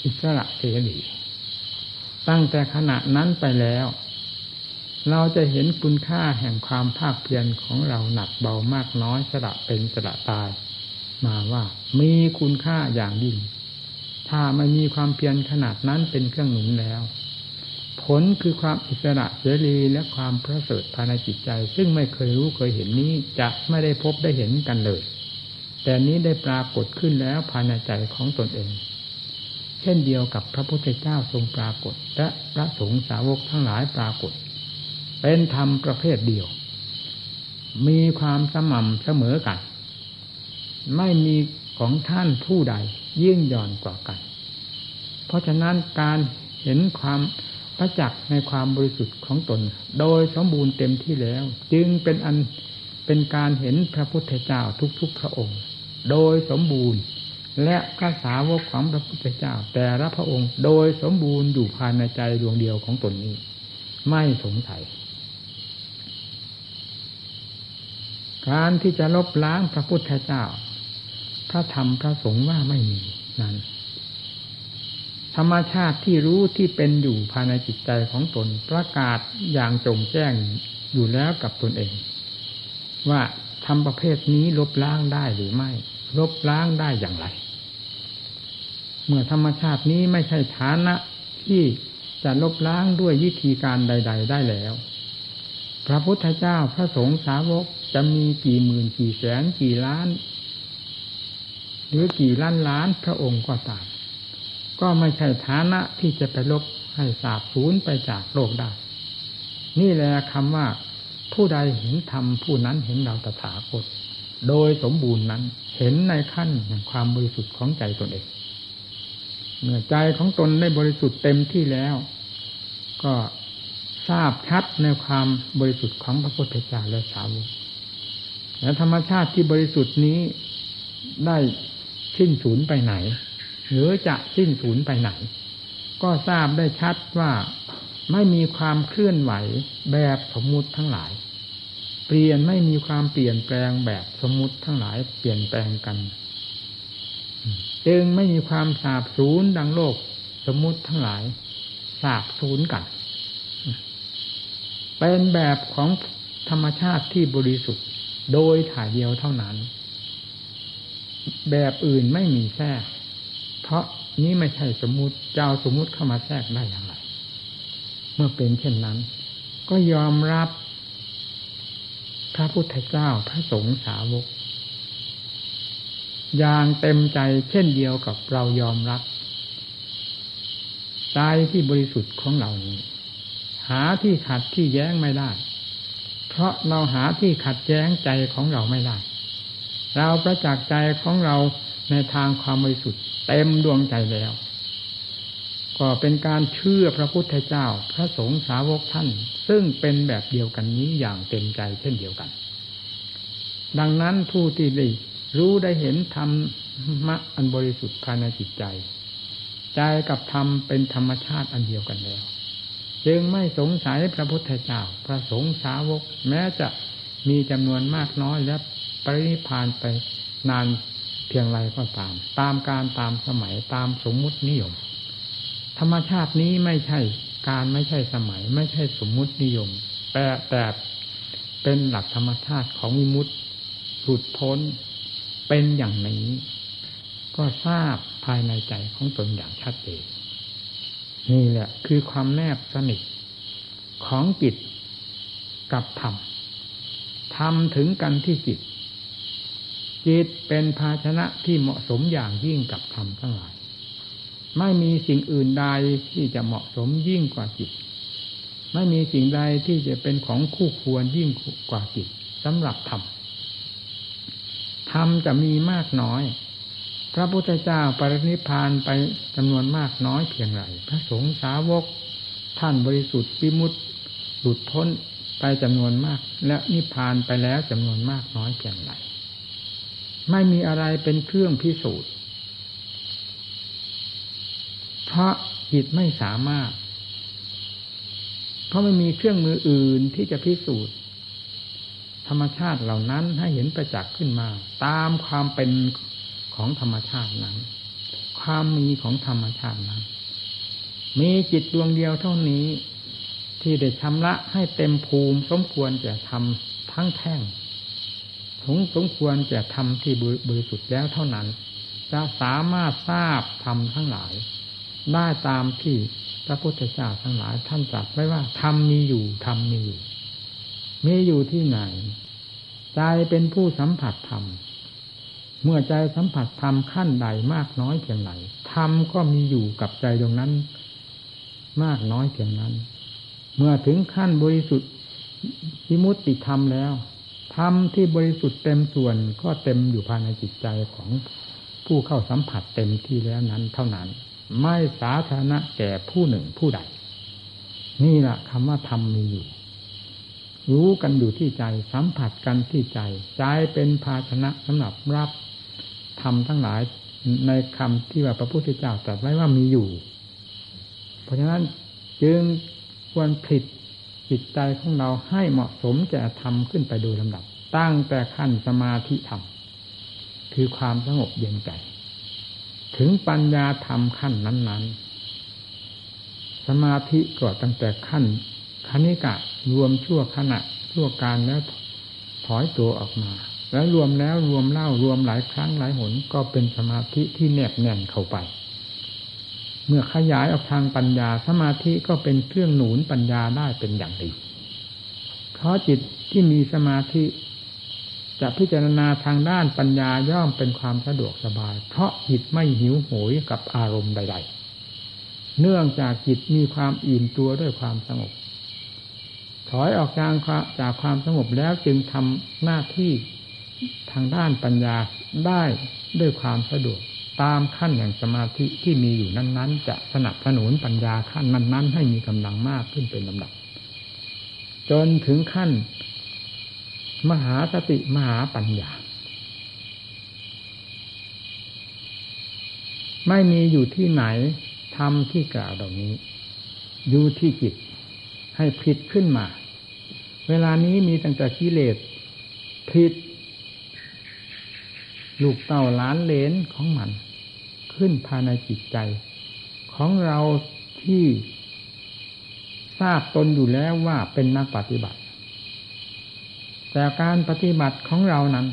อิสระเสรีตั้งแต่ขณะนั้นไปแล้ว เราจะเห็นคุณค่าแห่งความภาคเพียรของเราหนักเบามากน้อยสละเป็นสละตาย มาว่ามีคุณค่าอย่างยิ่งถ้าไม่มีความเพียรขนาดนั้นเป็นเครื่องหนุนแล้ว ผลคือความอิสระเสรีและความประเสริฐภายในจิตใจ ซึ่งไม่เคยรู้เคยเห็นนี้จะไม่ได้พบได้เห็นกันเลย แต่นี้ได้ปรากฏขึ้นแล้วภายในใจของตนเอง เช่นเดียวกับพระพุทธเจ้าทรงปรากฏ และพระสงฆ์สาวกทั้งหลายปรากฏ เป็นธรรมประเภทเดียว มีความสม่ำเสมอกัน ไม่มีของท่านผู้ใดยิ่งย่อนกว่ากัน เพราะฉะนั้นการเห็นความ ประจักษ์ในความบริสุทธิ์ของตน โดยสมบูรณ์เต็มที่แล้ว จึงเป็นอันเป็นการเห็นพระพุทธเจ้าทุกๆพระองค์ โดยสมบูรณ์และพระสาวกของพระพุทธเจ้า แต่ละพระองค์โดยสมบูรณ์อยู่ภายในใจดวงเดียวของตนนี้ ไม่สงสัย การที่จะลบล้างพระพุทธเจ้า พระธรรมพระสงฆ์ว่าไม่มีนั้น ธรรมชาติที่รู้ที่เป็นอยู่ภายในจิตใจของตนประกาศอย่างจงแจ้งอยู่แล้วกับตนเอง ว่าทำประเภทนี้ลบล้างได้หรือไม่ ลบล้างได้อย่างไร เมื่อธรรมชาตินี้ไม่ใช่ฐานะที่จะลบล้างด้วยวิธีการใด ๆ ได้แล้ว พระพุทธเจ้าพระสงฆ์สาวกจะมีกี่หมื่นกี่แสนกี่ล้าน หรือกี่ล้านล้านพระองค์ก็ตาม ก็ไม่ใช่ฐานะที่จะไปลบให้สาบสูญไปจากโลกได้ นี่แหละคำว่า ผู้ใดเห็นธรรมผู้นั้นเห็นเราตถาคต โดยสมบูรณ์นั้นเห็นในขั้นแห่งความบริสุทธิ์ของใจตนเอง เมื่อใจของตนได้บริสุทธิ์เต็มที่แล้ว ก็ทราบชัดในความบริสุทธิ์ของพระพุทธเจ้าและสาวกและธรรมชาติที่บริสุทธิ์นี้ได้สิ้นสูญไปไหน หรือจะสิ้นสูญไปไหน ก็ทราบได้ชัดว่าไม่มีความเคลื่อนไหวแบบสมมุติทั้งหลาย เปลี่ยนไม่มีความเปลี่ยนแปลงแบบสมมุติทั้งหลาย เปลี่ยนแปลงกัน จึงไม่มีความสาบสูญดังโลก สมมุติทั้งหลายสาบสูญกัน เป็นแบบของธรรมชาติที่บริสุทธิ์โดยถ่ายเดียวเท่านั้น แบบอื่นไม่มีแทรก เพราะนี้ไม่ใช่สมมุติเจ้าสมมุติเข้ามาแทรกได้อย่างไร เมื่อเป็นเช่นนั้น ก็ยอมรับพระพุทธเจ้าพระสงฆ์สาวกอย่างเต็มใจเช่นเดียวกับเรายอมรับใจที่บริสุทธิ์ของเรานี้ หาที่ขัดที่แย้งไม่ได้ เพราะเราหาที่ขัดแย้งใจของเราไม่ได้ เราประจักษ์ใจของเราในทางความบริสุทธิ์ เต็มดวงใจแล้ว ก็เป็นการเชื่อพระพุทธเจ้า พระสงฆ์สาวกท่าน ซึ่งเป็นแบบเดียวกันนี้อย่างเต็มใจเช่นเดียวกัน ดังนั้นผู้ที่ได้รู้ได้เห็นธรรมะอันบริสุทธิ์ภายในจิตใจ ใจกับธรรมเป็นธรรมชาติอันเดียวกันแล้ว จึงไม่สงสัยพระพุทธเจ้า พระสงฆ์สาวก แม้จะมีจำนวนมากน้อยและปรินิพานไปนาน พียงไรก็ตาม ตามการตามสมัยตามสมมุตินิยม ธรรมชาตินี้ไม่ใช่การไม่ใช่สมัย ไม่ใช่สมมุตินิยม แต่แต่เป็นหลักธรรมชาติของวิมุตติหลุดพ้นเป็นอย่างนี้ ก็ทราบภายในใจของตนอย่างชัดเจนนี่แหละคือความแนบสนิทของจิตกับธรรมธรรมถึงกันที่จิต จิตเป็นภาชนะที่เหมาะสมอย่างยิ่งกับธรรมทั้งหลาย ไม่มีสิ่งอื่นใดที่จะเหมาะสมยิ่งกว่าจิต ไม่มีสิ่งใดที่จะเป็นของคู่ควรยิ่งกว่าจิตสำหรับธรรมธรรมจะมีมากน้อย พระพุทธเจ้าปรินิพานไปจำนวนมากน้อยเพียงไรพระสงฆ์สาวก ท่านบริสุทธิ์วิมุตติหลุดพ้นไปจำนวนมาก และนิพพานไปแล้วจำนวนมากน้อยเพียงไร ไม่มีอะไรเป็นเครื่องพิสูจน์ เพราะจิตไม่สามารถ เพราะไม่มีเครื่องมืออื่นที่จะพิสูจน์ ธรรมชาติเหล่านั้นให้เห็นประจักษ์ขึ้นมา ตามความเป็นของธรรมชาตินั้น ความมีของธรรมชาตินั้น มีจิตดวงเดียวเท่านี้ที่ได้ชำระให้เต็มภูมิสมควรจะทำทั้งแท่ง สงสมควรจะทำที่บริสุทธิ์แล้วเท่านั้น จะสามารถทราบทำทั้งหลาย ได้ตามที่พระพุทธเจ้าทั้งหลาย ท่านตรัสไว้ว่าธรรมมีอยู่ธรรมมีอยู่มีอยู่ที่ไหน ใจเป็นผู้สัมผัสธรรมเมื่อใจสัมผัสธรรมขั้นใดมากน้อยเพียงไรธรรมก็มีอยู่กับใจตรงนั้น มากน้อยเพียงนั้น เมื่อถึงขั้นบริสุทธิ์วิมุตติธรรมแล้ว ธรรมที่บริสุทธิ์เต็มส่วนก็เต็มอยู่ภายในจิตใจของผู้เข้าสัมผัสเต็มที่แล้วนั้นเท่านั้น ไม่สาธารณะแก่ผู้หนึ่งผู้ใด นี่แหละคำว่าธรรมมีอยู่ รู้กันอยู่ที่ใจสัมผัสกันที่ใจ ใจเป็นภาชนะสำหรับรับธรรมทั้งหลายในคำที่ว่าพระพุทธเจ้าตรัสไว้ว่ามีอยู่ เพราะฉะนั้นจึงควรผิด จิตใจของเราให้เหมาะสมแก่ธรรมขึ้นไปโดยลำดับ ตั้งแต่ขั้นสมาธิธรรมคือความสงบเย็นใจ ถึงปัญญาธรรมขั้นนั้น ๆ สมาธิก็ตั้งแต่ขั้นคณิกะรวมชั่วขณะชั่วการแล้วถอยตัวออกมา แล้วรวมแล้วรวมเล่ารวมหลายครั้งหลายหนก็เป็นสมาธิที่แนบแน่นเข้าไป เมื่อขยายออกทางปัญญาสมาธิก็เป็นเครื่องหนุนปัญญาได้เป็นอย่างดี เพราะจิตที่มีสมาธิ จะพิจารณาทางด้านปัญญาย่อมเป็นความสะดวกสบาย เพราะจิตไม่หิวโหยกับอารมณ์ใด ๆ เนื่องจากจิตมีความอิ่มตัวด้วยความสงบ ถอยออกจากจากความสงบแล้วจึงทำหน้าที่ทางด้านปัญญาได้ด้วยความสะดวก ตามขั้นแห่งสมาธิที่มีอยู่นั้น ๆ จะสนับสนุนปัญญาขั้นนั้น ๆ ให้มีกำลังมากขึ้นเป็นลำดับ จนถึงขั้น มหาสติมหาปัญญา ไม่มีอยู่ที่ไหนทำที่กล่าวเหล่านี้ อยู่ที่จิตให้ผิดขึ้นมา เวลานี้มีตั้งแต่กิเลสผิด ลูกเต่าล้านเลนของมัน ขึ้นภายในจิตใจ ของเราที่ทราบตนอยู่แล้วว่าเป็นนักปฏิบัติ แต่การปฏิบัติของเรานั้น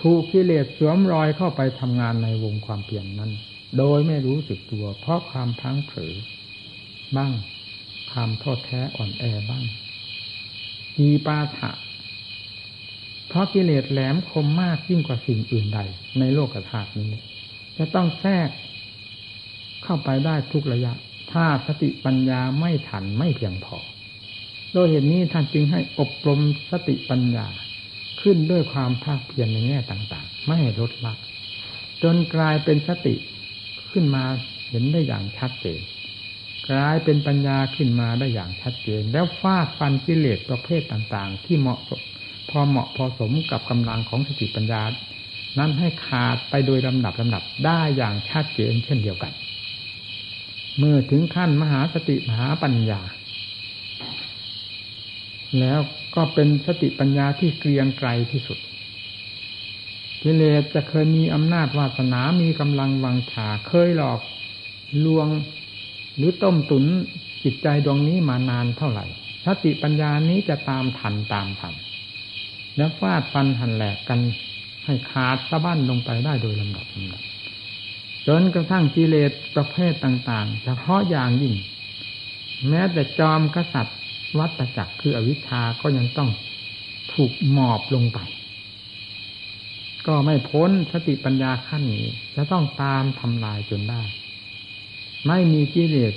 ถูกกิเลสสวมรอยเข้าไปทำงานในวงความเปลี่ยนนั้น โดยไม่รู้สึกตัว เพราะความพังเผลอบ้างความท้อแท้อ่อนแอบ้างอีปาถะ เพราะกิเลสแหลมคมมากยิ่งกว่าสิ่งอื่นใด ในโลกธาตุนี้ จะต้องแทรกเข้าไปได้ทุกระยะ ถ้าสติปัญญาไม่ทันไม่เพียงพอโดยเหตุนี้ท่านจึงให้อบรมสติปัญญาขึ้นด้วยความภาคเพียรในแง่ต่าง ๆ ไม่ลดละจนกลายเป็นสติขึ้นมาเห็นได้อย่างชัดเจนกลายเป็นปัญญาขึ้นมาได้อย่างชัดเจน แล้วฟาดฟันกิเลสประเภทต่าง ๆ ที่เหมาะ พอเหมาะพอสมกับกำลังของสติปัญญา นั้นให้ขาดไปโดยลำดับลำดับได้อย่างชัดเจนเช่นเดียวกัน เมื่อถึงขั้นมหาสติมหาปัญญา แล้วก็เป็นสติปัญญาที่เกรียงไกรที่สุดกิเลสจะเคยมีอำนาจวาสนามีกำลังวังชาเคยหลอกลวงหรือต้มตุนจิตใจดวงนี้มานานเท่าไหร่สติปัญญานี้จะตามทันตามทัน แล้วฟาดฟันหันแหลกกันให้ขาดสะบั้นลงไปได้โดยลำดับลำดับจนกระทั่งกิเลสประเภทต่างๆ เฉพาะอย่างยิ่ง แม้แต่จอมกษัตริย์วัตจักรคืออวิชชาก็ยังต้องถูกหมอบลงไป ก็ไม่พ้นสติปัญญาขั้นนี้ จะต้องตามทำลายจนได้ ไม่มีกิเลส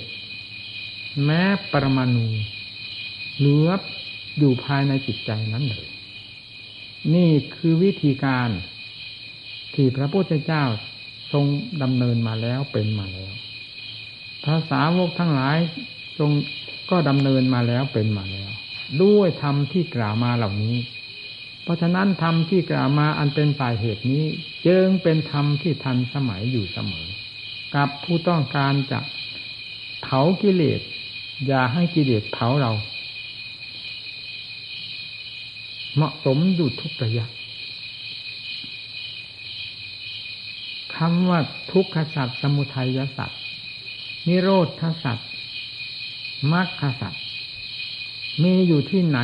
แม้ปรมาณูเหลืออยู่ภายในจิตใจนั้นเลย นี่คือวิธีการที่พระพุทธเจ้าทรงดำเนินมาแล้วเป็นมาแล้วภาษาวกทั้งหลายทรงก็ดำเนินมาแล้วเป็นมาแล้ว ด้วยธรรมที่กล่าวมาเหล่านี้ เพราะฉะนั้นธรรมที่กล่าวมาอันเป็นสาเหตุนี้จึงเป็นธรรมที่ทันสมัยอยู่เสมอ กับผู้ต้องการจะเผากิเลสอย่าให้กิเลสเผาเรา เหมาะสมอยู่ทุกระยะคำว่าทุกขสัตว์สมุทัยสัตว์นิโรธสัตว์มรรคสัตว์มีอยู่ที่ไหน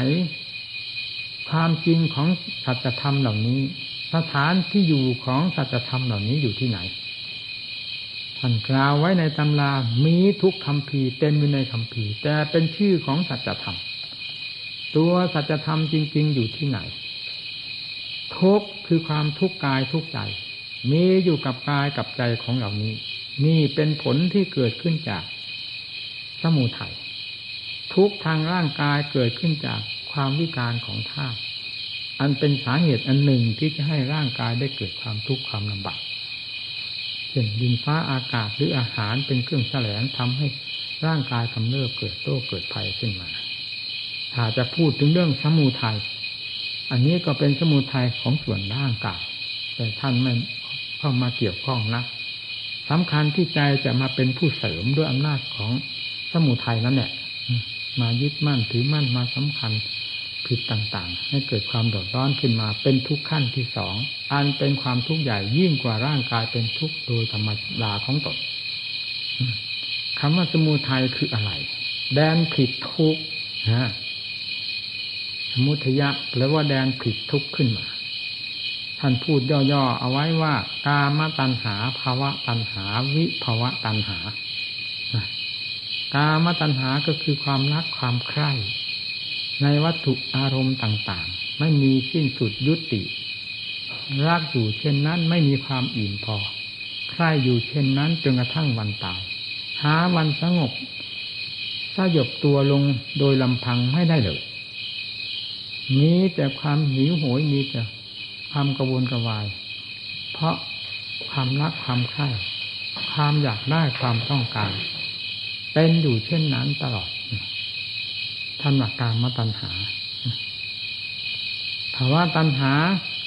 ความจริงของสัจธรรมเหล่านี้ สถานที่อยู่ของสัจธรรมเหล่านี้อยู่ที่ไหนท่านกล่าวไว้ในตำรามีทุกคำพีเต็มอยู่ในคำพีแต่เป็นชื่อของสัจธรรม ตัวสัจธรรมจริง ๆ อยู่ที่ไหน ทุกคือความทุกข์กายทุกใจ มีอยู่กับกายกับใจของเหล่านี้ นี่เป็นผลที่เกิดขึ้นจากสมุทัยทุกทางร่างกายเกิดขึ้นจากความวิการของธาตุอันเป็นสาเหตุอันหนึ่งที่จะให้ร่างกายได้เกิดความทุกข์ความลำบากเช่นดินฟ้าอากาศหรืออาหารเป็นเครื่องแสลงทำให้ร่างกายกำเริบเกิดโตเกิดภัยขึ้นมา ถ้าจะพูดถึงเรื่องสมุทัยอันนี้ก็เป็นสมุทัยของส่วนร่างกายแต่ท่านไม่เข้ามาเกี่ยวข้องนะสำคัญที่ใจจะมาเป็นผู้เสริมด้วยอำนาจของสมุทัยนั่นแหละมายึดมั่นถือมั่นมาสำคัญผิดต่างๆ ให้เกิดความเดือดร้อนขึ้นมาเป็นทุกขั้นที่สองอันเป็นความทุกข์ใหญ่ยิ่งกว่าร่างกายเป็นทุกข์โดยธรรมดาของตนคำว่าสมุทัยคืออะไร แดนผิดทุกข์นะ มุทยะแปลว่าแดนผิดทุกข์ขึ้นมา ท่านพูดย่อๆเอาไว้ว่า กามตัณหาภาวะตัณหา วิภาวะตัณหากามตัณหาก็คือความรักความใคร่ ในวัตถุอารมณ์ต่างๆ ไม่มีสิ้นสุดยุติ รักอยู่เช่นนั้นไม่มีความอิ่มพอ ใคร่อยู่เช่นนั้นจนกระทั่งวันตายหาวันสงบสยบตัวลงโดยลำพังไม่ได้เลย มีแต่ความหิวโหยมีแต่ความกระวนกระวาย เพราะความรักความใคร่ความอยากได้ความต้องการ เป็นอยู่เช่นนั้นตลอดท่านหลักการมาตัญหาภาวะตัญหา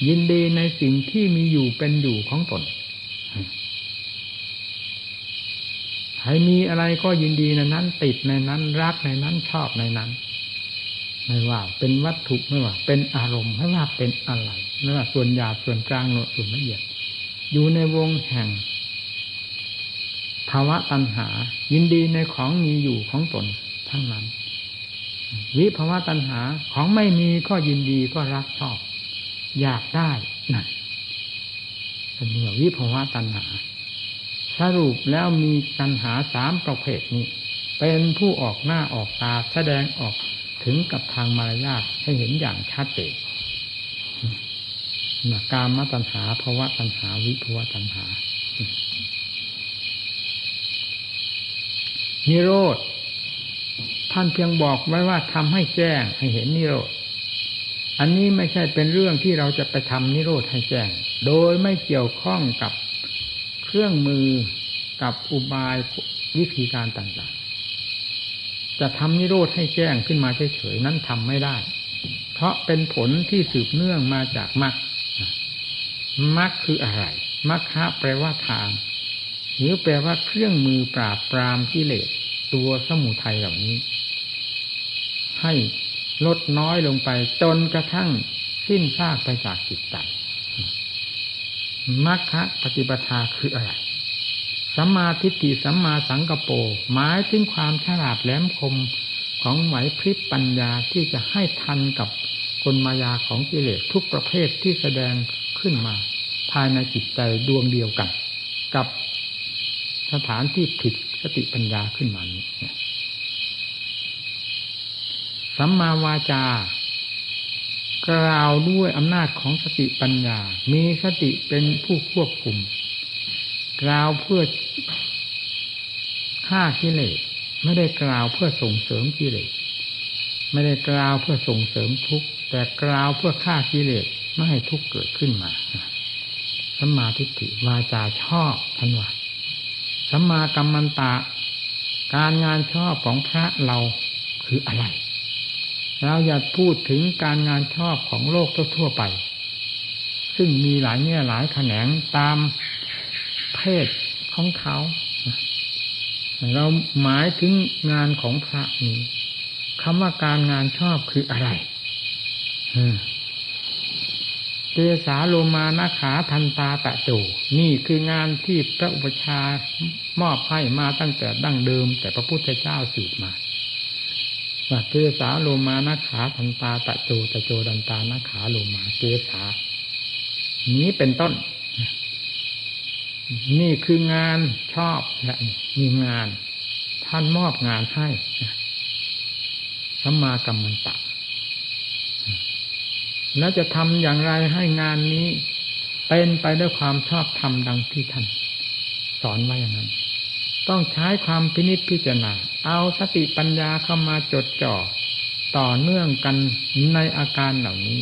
ยินดีในสิ่งที่มีอยู่เป็นอยู่ของตนให้มีอะไรก็ยินดีในนั้น ติดในนั้น รักในนั้นชอบในนั้น ไม่ว่าเป็นวัตถุไม่ว่า เป็นอารมณ์ไม่ว่าเป็นอะไรไม่ว่าส่วนหยาบส่วนกลางส่วนละเอียด อยู่ในวงแห่ง ภาวะตัณหา ยินดีในของมีอยู่ของตนทั้งนั้น วิภาวะตัณหาของไม่มีก็ยินดีก็รักชอบ อยากได้นั่นเป็นเมื่อวิภาวะตัณหา สรุปแล้วมีตัณหาสามประเภทนี้ เป็นผู้ออกหน้าออกตาแสดงออก ถึงกับทางมารยาทให้เห็นอย่างชัดเจนการมตัณหาภาวะตัณหาวิภาวะตัณหา นิโรธท่านเพียงบอกไว้ว่าทำให้แจ้งให้เห็นนิโรธ อันนี้ไม่ใช่เป็นเรื่องที่เราจะไปทำนิโรธให้แจ้ง โดยไม่เกี่ยวข้องกับเครื่องมือกับอุบายวิธีการต่างๆ จะทำนิโรธให้แจ้งขึ้นมาเฉยๆนั้นทำไม่ได้ เพราะเป็นผลที่สืบเนื่องมาจากมรรคมรรคคืออะไรมรรคะแปลว่าทาง หรือแปลว่าเครื่องมือปราบปรามกิเลสตัวสมุทัยเหล่านี้ ให้ลดน้อยลงไปจนกระทั่งสิ้นซากไปจากจิตใจมรรคปฏิปทาคืออะไร สัมมาทิฏฐิสัมมาสังกปรหมายถึงความฉลาดแหลมคมของไหวพริบปัญญาที่จะให้ทันกับคนมายาของกิเลสทุกประเภทที่แสดงขึ้นมา ภายในจิตใจดวงเดียวกัน กับสถานที่ผิดสติปัญญาขึ้นมานี้สัมมาวาจากล่าวด้วยอำนาจของสติปัญญา มีสติเป็นผู้ควบคุม กล่าวเพื่อฆ่ากิเลสไม่ได้กล่าวเพื่อส่งเสริมกิเลสไม่ได้กล่าวเพื่อส่งเสริมทุกข์แต่กล่าวเพื่อฆ่ากิเลสไม่ให้ทุกข์เกิดขึ้นมาสัมมาทิฏฐิวาจาชอบทันว่าสัมมากัมมันตะ การงานชอบของพระเราคืออะไรเราอย่าพูดถึงการงานชอบของโลกทั่วไป ซึ่งมีหลายแง่หลายแขนงตาม เพศของเขาเราหมายถึงงานของพระนี้คำว่าการงานชอบคืออะไรเจสาโลมานาขาทันตาตะโจ นี่คืองานที่พระอุปชามอบให้มาตั้งแต่ดั้งเดิม แต่พระพุทธเจ้าสืบมาว่าเจสาโลมานาขาทันตาตะโจตะโจดันตานาขาโลมาเจสานี้เป็นต้น นี่คืองานชอบและมีงาน ท่านมอบงานให้สัมมากัมมันตะ แล้วจะทำอย่างไรให้งานนี้ เป็นไปด้วยความชอบธรรมดังที่ท่านสอนไว้อย่างนั้น ต้องใช้ความพินิจพิจารณา เอาสติปัญญาเข้ามาจดจ่อ ต่อเนื่องกันในอาการเหล่านี้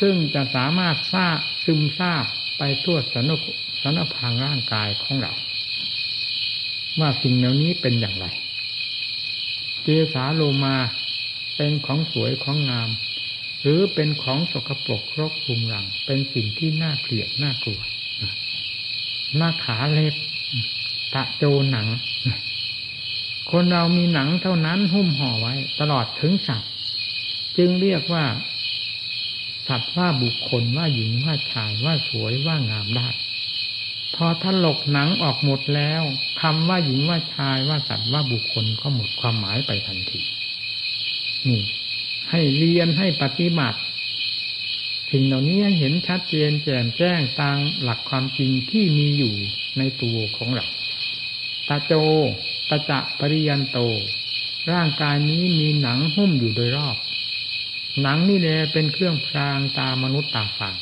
ซึ่งจะสามารถทราบซึมซาบไปทั่วสนุก สนพางร่างกายของเรา ว่าสิ่งเหล่านี้เป็นอย่างไร เจสาโลมาเป็นของสวยของงาม หรือเป็นของสกปรกรกรุงรัง เป็นสิ่งที่น่าเกลียดน่ากลัวหน้าขาเล็บตะโจหนัง คนเรามีหนังเท่านั้นหุ้มห่อไว้ ตลอดถึงสัตว์ จึงเรียกว่าสัตว์ว่าบุคคลว่าหญิงว่าชายว่าสวยว่างามได้ พอถลกหนังออกหมดแล้วคำว่าหญิงว่าชายว่าสัตว์ว่าบุคคลก็หมดความหมายไปทันทีนี่ ให้เรียนให้ปฏิบัติสิ่งเหล่านี้เห็นชัดเจนแจ่มแจ้งตามหลักความจริงที่มีอยู่ในตัวของเราตาโจตาจะปริยันโต ร่างกายนี้มีหนังหุ้มอยู่โดยรอบ หนังนี่แหละเป็นเครื่องพรางตามนุษย์ตาฝาง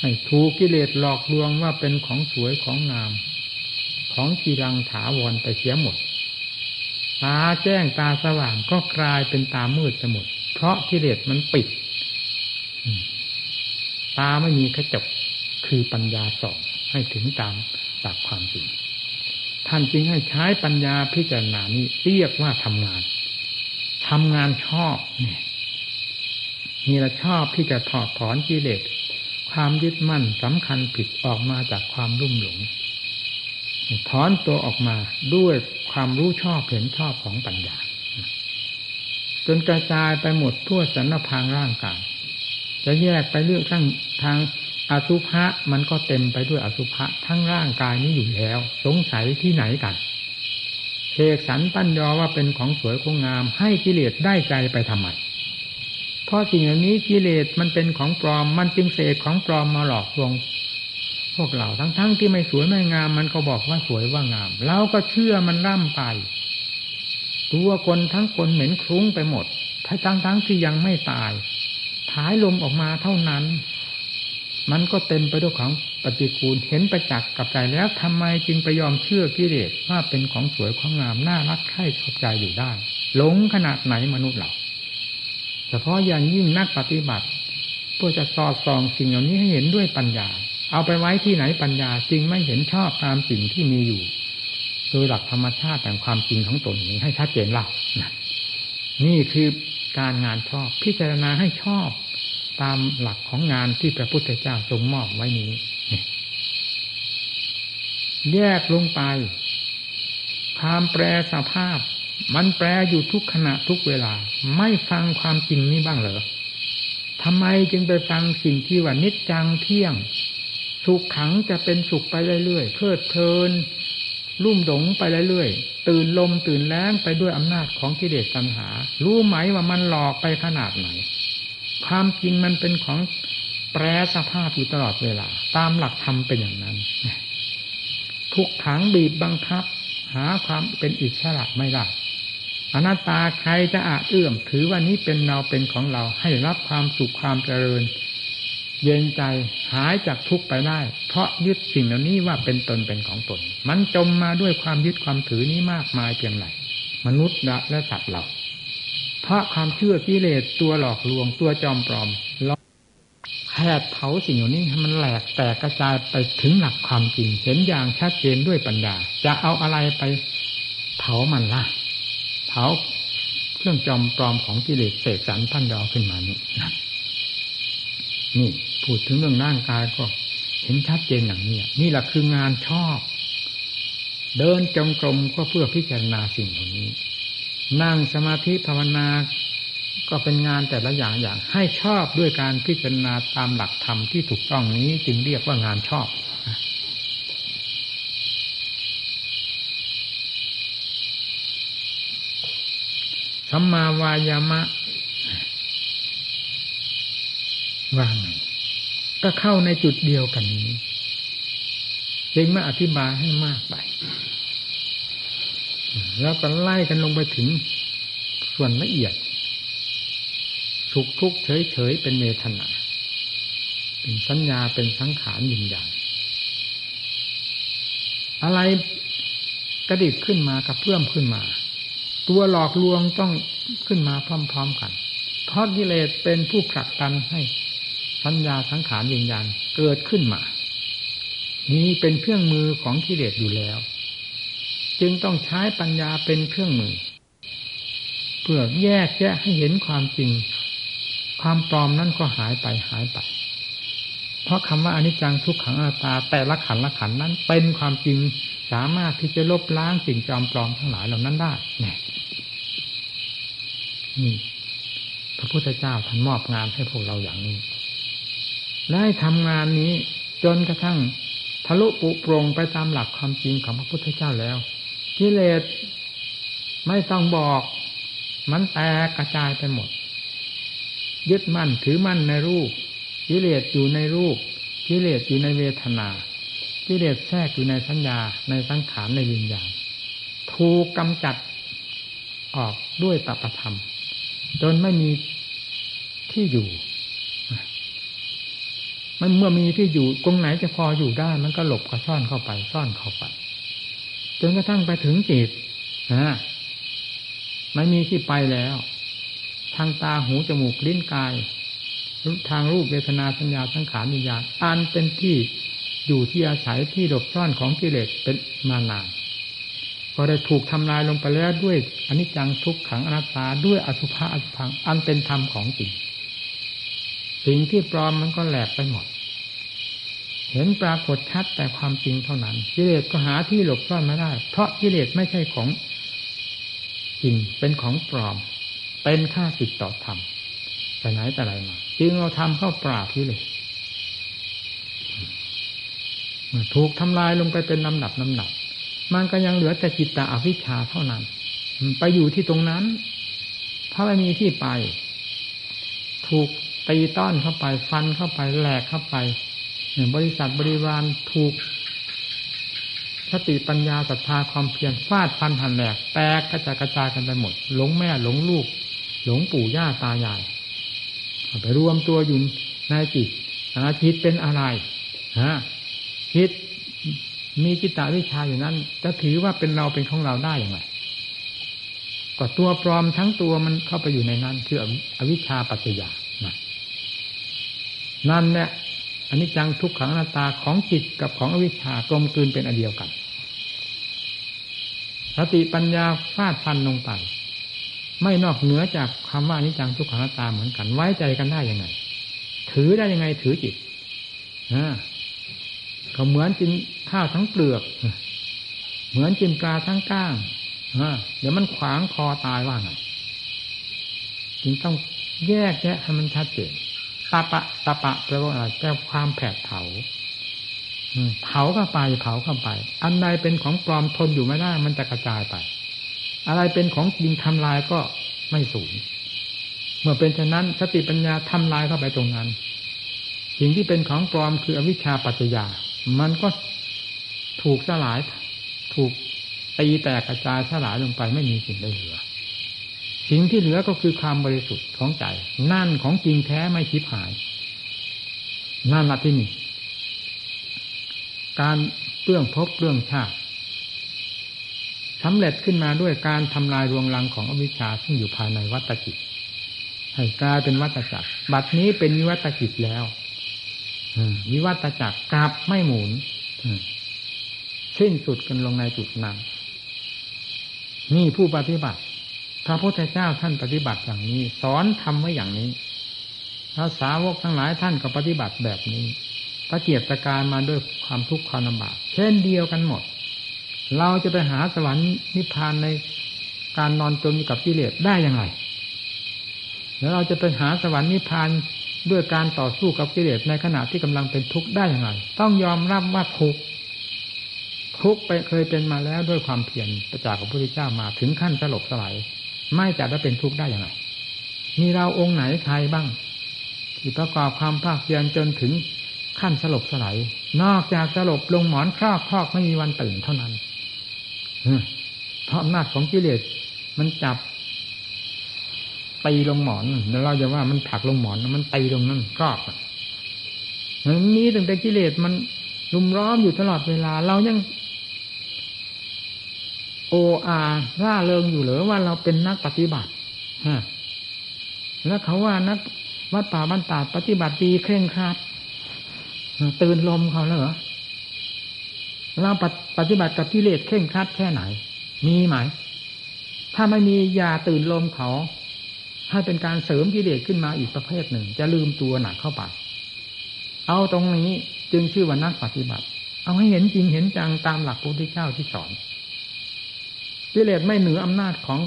ให้ถูกกิเลสหลอกลวงว่าเป็นของสวยของงาม ของกีรังถาวรไปเสียหมด ตาแจ้งตาสว่างก็กลายเป็นตามืดสมุด เพราะกิเลสมันปิด ตาไม่มีกระจกคือปัญญาสองให้ถึงตามหลักความจริงท่านจึงให้ใช้ปัญญาพิจารณานี้เรียกว่าทำงานทำงานชอบเนี่ยนี่ละชอบที่จะถอดถอนกิเลส ความยึดมั่นสำคัญผิดออกมาจากความรุ่มหลงถอนตัวออกมาด้วยความรู้ชอบเห็นชอบของปัญญา จนกระจายไปหมดทั่วสรรพางร่างกายจะแยกไปเรื่องทั้งทางอสุภะมันก็เต็มไปด้วยอสุภะทั้งร่างกายนี้อยู่แล้ว สงสัยที่ไหนกันเชกสันปั้นยอว่าเป็นของสวยของงาม ให้กิเลสได้ใจไปทำไม เพราะสิ่งเหล่านี้กิเลสมันเป็นของปลอม มันจึงเสกของปลอมมาหลอกลวงพวกเราทั้งๆทที่ไม่สวยไม่งาม มันก็บอกว่าสวยว่างามเราก็เชื่อมันร่ำไป ตัวคนทั้งคนเหม็นคลุ้งไปหมดถ้าทั้งๆทที่ยังไม่ตายถายลมออกมาเท่านั้น มันก็เต็มไปด้วยของปฏิกูลเห็นประจักษ์กับใจแล้วทำไมจึงไปยอมเชื่อกิเลสว่าเป็นของสวยของงามน่ารักใคร่ชอบใจอยู่ได้ หลงขนาดไหนมนุษย์เรา เฉพาะอย่างยิ่งนักปฏิบัติ เพื่อจะสอดส่องสิ่งเหล่านี้ให้เห็นด้วยปัญญา เอาไปไว้ที่ไหนปัญญาจริงไม่เห็นชอบตามสิ่งที่มีอยู่ โดยหลักธรรมชาติแต่ความจริงของตนนี้ให้ชัดเจนเล่านะนี่คือการงานชอบพิจารณาให้ชอบตามหลักของงานที่พระพุทธเจ้าทรงมอบไว้นี้ แยกลงไป ความแปรสภาพ มันแปรอยู่ทุกขณะทุกเวลา ไม่ฟังความจริงนี้บ้างเหรอทำไมจึงไปฟังสิ่งที่ว่านิจจังเที่ยง สุขขังจะเป็นสุขไปเรื่อยๆเพลิดเพลินรุ่มหลงไปเรื่อยๆตื่นลมตื่นแรงไปด้วยอำนาจของกิเลสตัณหา รู้ไหมว่ามันหลอกไปขนาดไหน ความจริงมันเป็นของแปรสภาพอยู่ตลอดเวลา ตามหลักธรรมเป็นอย่างนั้น ทุกขังบีบบังคับ หาความเป็นอิสระไม่ได้ อนัตตาใครจะอาเอื้อม ถือว่านี้เป็นเราเป็นของเราให้รับความสุขความเจริญ เย็นใจหายจากทุกข์ไปได้ เพราะยึดสิ่งเหล่านี้ว่าเป็นตนเป็นของตน มันจมมาด้วยความยึดความถือนี้มากมายเพียงไรมนุษย์และสัตว์เราเพราะความเชื่อกิเลสตัวหลอกลวงตัวจอมปลอมหลอกให้ดเผาสิ่งเหล่านี้ให้มันแหลกแตกกระจายไปถึงหลักความจริง เห็นอย่างชัดเจนด้วยปัญญา จะเอาอะไรไปเผามันละ่ะาเครื่องจอมปลอมของกิเลสเสกสรรพันดอขึ้นมานี่นะนี่พูดถึงเรื่องร่างกายก็เห็นชัดเจนอย่างนี้นี่แหละคืองานชอบ เดินจงกรมก็เพื่อพิจารณาสิ่งเหล่านี้ นั่งสมาธิภาวนาก็เป็นงานแต่ละอย่างอย่าง ให้ชอบด้วยการพิจารณาตามหลักธรรมที่ถูกต้องนี้จึงเรียกว่างานชอบ สัมมาวายามะว่างไงก็เข้าในจุดเดียวกันนี้จึงไมาอธิบายให้มากไป แล้วก็ไล่กันลงไปถึงส่วนละเอียด สุขทุกข์เฉยเฉยเป็นเวทนา เป็นสัญญาเป็นสังขารยินญาณอะไรกระดิกขึ้นมากระเพื่อมขึ้นมา ตัวหลอกลวงต้องขึ้นมาพร้อมๆกัน เพราะกิเลสเป็นผู้ผลักดันให้สัญญาสังขารยินญาณเกิดขึ้นมา นี้เป็นเครื่องมือของกิเลสอยู่แล้ว จึงต้องใช้ปัญญาเป็นเครื่องมือ เพื่อแยกแยะให้เห็นความจริง ความปลอมนั่นก็หายไปหายไป เพราะคำว่าอนิจจังทุกขังอนัตตา แต่ละขันละขันนั้นเป็นความจริงสามารถที่จะลบล้างสิ่งจอมปลอมทั้งหลายเหล่านั้นได้เนี่ย นี่พระพุทธเจ้าท่านมอบงานให้พวกเราอย่างนี้ ได้ทำงานนี้จนกระทั่งทะลุปุโปรงไปตามหลักความจริงของพระพุทธเจ้าแล้วกิเลสไม่ต้องบอก มันแตกกระจายไปหมด ยึดมั่นถือมั่นในรูปกิเลสอยู่ในรูปกิเลสอยู่ในเวทนากิเลสแทรกอยู่ในสัญญาในสังขารในวิญญาณถูกกำจัดออกด้วยตปธรรม จนไม่มีที่อยู่มันเมื่อมีที่อยู่ตรงไหนจะพออยู่ได้ มันก็หลบก็ซ่อนเข้าไป ซ่อนเข้าไปจนกระทั่งไปถึงจิตนะไม่มีที่ไปแล้ว ทางตาหูจมูกลิ้นกาย ทางรูปเวทนาสัญญาสังขารวิญญาณอันเป็นที่อยู่ที่อาศัยที่หลบซ่อนของกิเลสเป็นมานาน พอได้ถูกทำลายลงไปแล้วด้วยอนิจจังทุกขังอนัตตาด้วยอสุภะอสุพังอันเป็นธรรมของจริงสิ่งที่ปลอมมันก็แหลกไปหมด เห็นปรากฏชัดแต่ความจริงเท่านั้นกิเลสก็หาที่หลบซ่อนไม่ได้ เพราะกิเลสไม่ใช่ของจริงเป็นของปลอม เป็นค่าสิทต่อธรรมแต่ไหนแต่ไรมาจึงเราทำเข้าปราบที่เลยถูกทำลายลงไปเป็นลำดับลำดับ มันก็ยังเหลือแต่จิตตาอวิชชาเท่านั้น ไปอยู่ที่ตรงนั้น เพราะไม่มีที่ไป ถูกตีต้อนเข้าไป ฟันเข้าไปแหลกเข้าไปบริษัทบริวารถูกสติปัญญาศรัทธาความเพียรฟาดฟันหันแหลกแตกกระจายกระจายกันไปหมด หลงแม่หลงลูก หลงปู่ย่าตายายไปรวมตัวอยู่ในจิตอาจิตเป็นอะไรฮะจิต มีจิตตวิชาอยู่นั้น จะถือว่าเป็นเราเป็นของเราได้อย่างไรก็ตัวปลอมทั้งตัวมันเข้าไปอยู่ในนั้นคืออวิชชาปัจจยานะนั่นเนี่ยอันนี้จังทุกขังหน้าตาของจิตกับของอวิชชากลมกลืนเป็นอันเดียวกันสติปัญญาฟาดฟันลงไป ไม่นอกเหนือจากคำว่านิจังทุกขังนาตาเหมือนกัน ไว้ใจกันได้ยังไง ถือได้ยังไงถือจิตนะ ก็เหมือนกินข้าวทั้งเปลือก เหมือนกินปลาทั้งก้างเดี๋ยวมันขวางคอตายว่าไงจึงต้องแยกแยะให้มันชัดเจนตาปะตาปะแปลว่าอะไรแปลความแผดเผาเผาเข้าไปเผาเข้าไป อันใดเป็นของปลอมทนอยู่ไม่ได้ มันจะกระจายไป อะไรเป็นของจริงทำลายก็ไม่สูญเมื่อเป็นเช่นนั้นสติปัญญาทำลายเข้าไปตรงนั้น สิ่งที่เป็นของปลอมคืออวิชชาปัจจยา มันก็ถูกสลาย ถูกตีแตกกระจายสลายลงไปไม่มีสิ่งใดเหลือ สิ่งที่เหลือก็คือความบริสุทธิ์ของใจ นั่นของจริงแท้ไม่คิดหาย นั่นละที่นี่ การเรื่องพบเรื่องชาติสำเร็จขึ้นมาด้วยการทำลายรวงรังของอวิชชาซึ่งอยู่ภายในวัตจิตให้กลายเป็นวัตจักรบัดนี้เป็นวิวัตจิตแล้ว วิวัตจักรกลับไม่หมุนสิ้นสุดกันลงในจุดนั้นนี่ผู้ปฏิบัติ พระพุทธเจ้าท่านปฏิบัติอย่างนี้ สอนทำไว้อย่างนี้พระสาวกทั้งหลายท่านก็ปฏิบัติแบบนี้ตะเกียบตะการมาด้วยความทุกข์ความลำบาก เช่นเดียวกันหมด เราจะไปหาสวรรค์นิพพานในการนอนจมอยู่กับกิเลสได้ยังไงแล้วเราจะไปหาสวรรค์นิพพาน ด้วยการต่อสู้กับกิเลสในขณะที่กำลังเป็นทุกข์ได้อยังไงต้องยอมรับว่าทุกข์ทุกข์ไปเคยเป็นมาแล้วด้วยความเพียรประจากของพระพุทธเจ้ามาถึงขั้นสลบสลายไม่จะได้เป็นทุกข์ได้อยังไงมีเราองค์ไหนใครบ้างที่ประกอบความภาคเพียรจนถึงขั้นสลบสลายนอกจากสลบลงหมอนครอบครอกไม่มีวันตื่นเท่านั้นเพราะอำนาจของกิเลสมันจับ ตีลงหมอนแล้วเราจะว่ามันผักลงหมอนมันตีลงนั่นครอบมันมีตั้งแต่กิเลสมันลุมร้อมอยู่ตลอดเวลา เรายัง โออาร่าเริงอยู่หรือว่าเราเป็นนักปฏิบัติฮะแล้วเขาว่านักวัดป่าบ้านตาปฏิบัติดีเคร่งครัดตื่นลมเขาแล้วเหรอเราปฏิบัติกับกิเลสเคร่งครัดแค่ไหน มีไหม ถ้าไม่มียาตื่นลมเขา ให้เป็นการเสริมกิเลสขึ้นมาอีกประเภทหนึ่ง จะลืมตัวหนักเข้าไปเอาตรงนี้จึงชื่อว่านักปฏิบัติ เอาให้เห็นจริงเห็นจังตามหลักพระพุทธเจ้าที่สอนกิเลสไม่เหนืออำนาจของ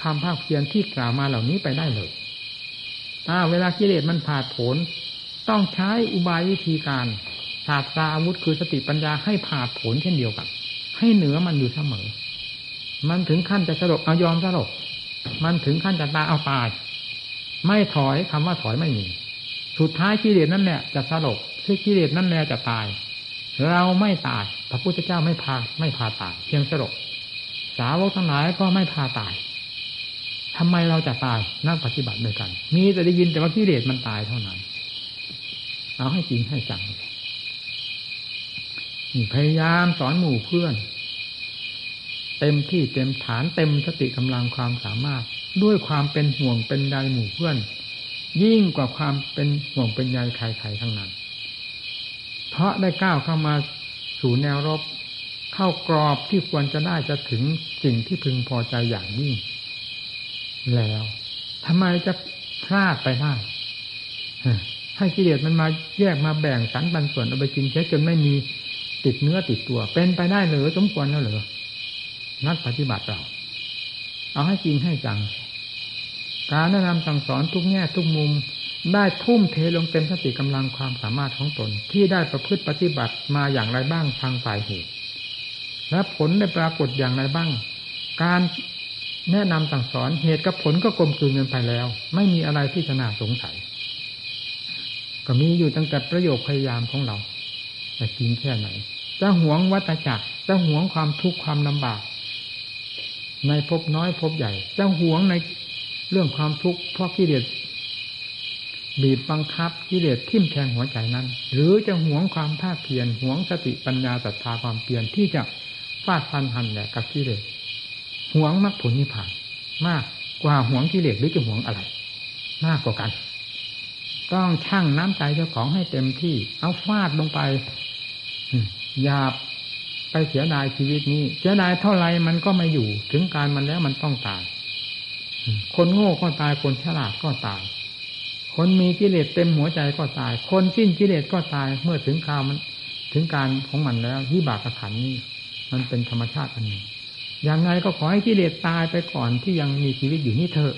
ความภาคเพียรที่กล่าวมาเหล่านี้ไปได้เลยอ่าเวลากิเลสมันผ่าผล ต้องใช้อุบายวิธีการศาสตราอาวุธคือสติปัญญาให้ผ่าผลเช่นเดียวกัน ให้เหนือมันอยู่เสมอ มันถึงขั้นจะสลบเอายอมสลบ มันถึงขั้นจะตายเอาตาย ไม่ถอยคำว่าถอยไม่มี สุดท้ายกิเลสนั่นแหละจะสลบคือกิเลสนั่นแหละจะตาย เราไม่ตาย พระพุทธเจ้าไม่พาไม่พาตาย เพียงสลบสาวกทั้งหลายก็ไม่พาตายทำไมเราจะตายนักปฏิบัติด้วยกัน มีแต่ได้ยินแต่ว่ากิเลสมันตายเท่านั้น เอาให้จริงให้จังพยายามสอนหมู่เพื่อน เต็มที่เต็มฐานเต็มสติกำลังความสามารถ ด้วยความเป็นห่วงเป็นใยหมู่เพื่อน ยิ่งกว่าความเป็นห่วงเป็นใยใครๆทั้งนั้น เพราะได้ก้าวเข้ามาสู่แนวรบ เข้ากรอบที่ควรจะได้จะถึงสิ่งที่พึงพอใจอย่างยิ่ง แล้วทำไมจะพลาดไปได้ให้กิเลสมันมาแยกมาแบ่งสรรปันส่วนเอาไปกินใช้จนไม่มีติดเนื้อติดตัว เป็นไปได้หรือสมควรแล้วหรือ นักปฏิบัติเรา เอาให้จริงให้จัง การแนะนำสั่งสอนทุกแง่ทุกมุม ได้ทุ่มเทลงเต็มสติกำลังความสามารถของตน ที่ได้ประพฤติปฏิบัติมาอย่างไรบ้างทางฝ่ายเหตุ และผลได้ปรากฏอย่างไรบ้าง การแนะนำสั่งสอนเหตุกับผลก็กลมกลืนกันไปแล้ว ไม่มีอะไรที่จะน่าสงสัย ก็มีอยู่ตั้งแต่ประโยคพยายามของเราแต่จริงแค่ไหนจะหวงวัตจักรจะหวงความทุกข์ความลำบาก ในภพน้อยภพใหญ่ จะหวงในเรื่องความทุกข์เพราะกิเลสบีบบังคับกิเลสทิ่มแทงหัวใจนั้น หรือจะหวงความภาคเพียรหวงสติปัญญาศรัทธาความเพียรที่จะฟาดฟันหันแหลกกับกิเลสหวงมรรคผลนิพพาน มากกว่าหวงกิเลสหรือจะหวงอะไร มากกว่ากัน ต้องชั่งน้ำใจเจ้าของให้เต็มที่ เอาฟาดลงไปหยาบ ไปเสียดายชีวิตนี้ เสียดายเท่าไรมันก็ไม่อยู่ ถึงการมันแล้วมันต้องตาย คนโง่ก็ตายคนฉลาดก็ตาย คนมีกิเลสเต็มหัวใจก็ตาย คนสิ้นกิเลสก็ตายเมื่อถึงคราวมัน ถึงการของมันแล้วที่บากระขันนี้มันเป็นธรรมชาติอันหนึ่งอย่างไรก็ขอให้กิเลสตายไปก่อนที่ยังมีชีวิตอยู่นี่เถอะ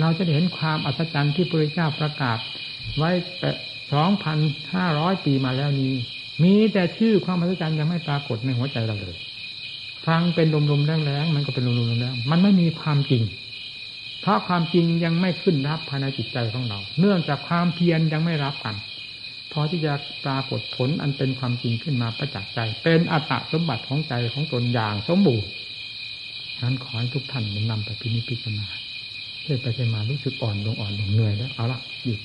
เราจะเห็นความอัศจรรย์ที่พระเจ้าประกาศ ไว้แต่สองพันห้าร้อยปีมาแล้วนี้ มีแต่ชื่อความมหัศจรรย์ยังไม่ปรากฏในหัวใจเราเลย ฟังเป็นลมๆแรงๆมันก็เป็นลมๆแรงมันไม่มีความจริง เพราะความจริงยังไม่ขึ้นรับภายในจิตใจของเรา เนื่องจากความเพียรยังไม่รับกันพอที่จะปรากฏผลอันเป็นความจริงขึ้นมาประจักษ์ใจ เป็นอัตสมบัติของใจของตนอย่างสมบูรณ์นั้นขอให้ทุกท่านนำไปพินิจพิจารณาเพื่อไปมารู้สึกอ่อนลงอ่อนลงเหนื่อยแล้วเอาละหยุด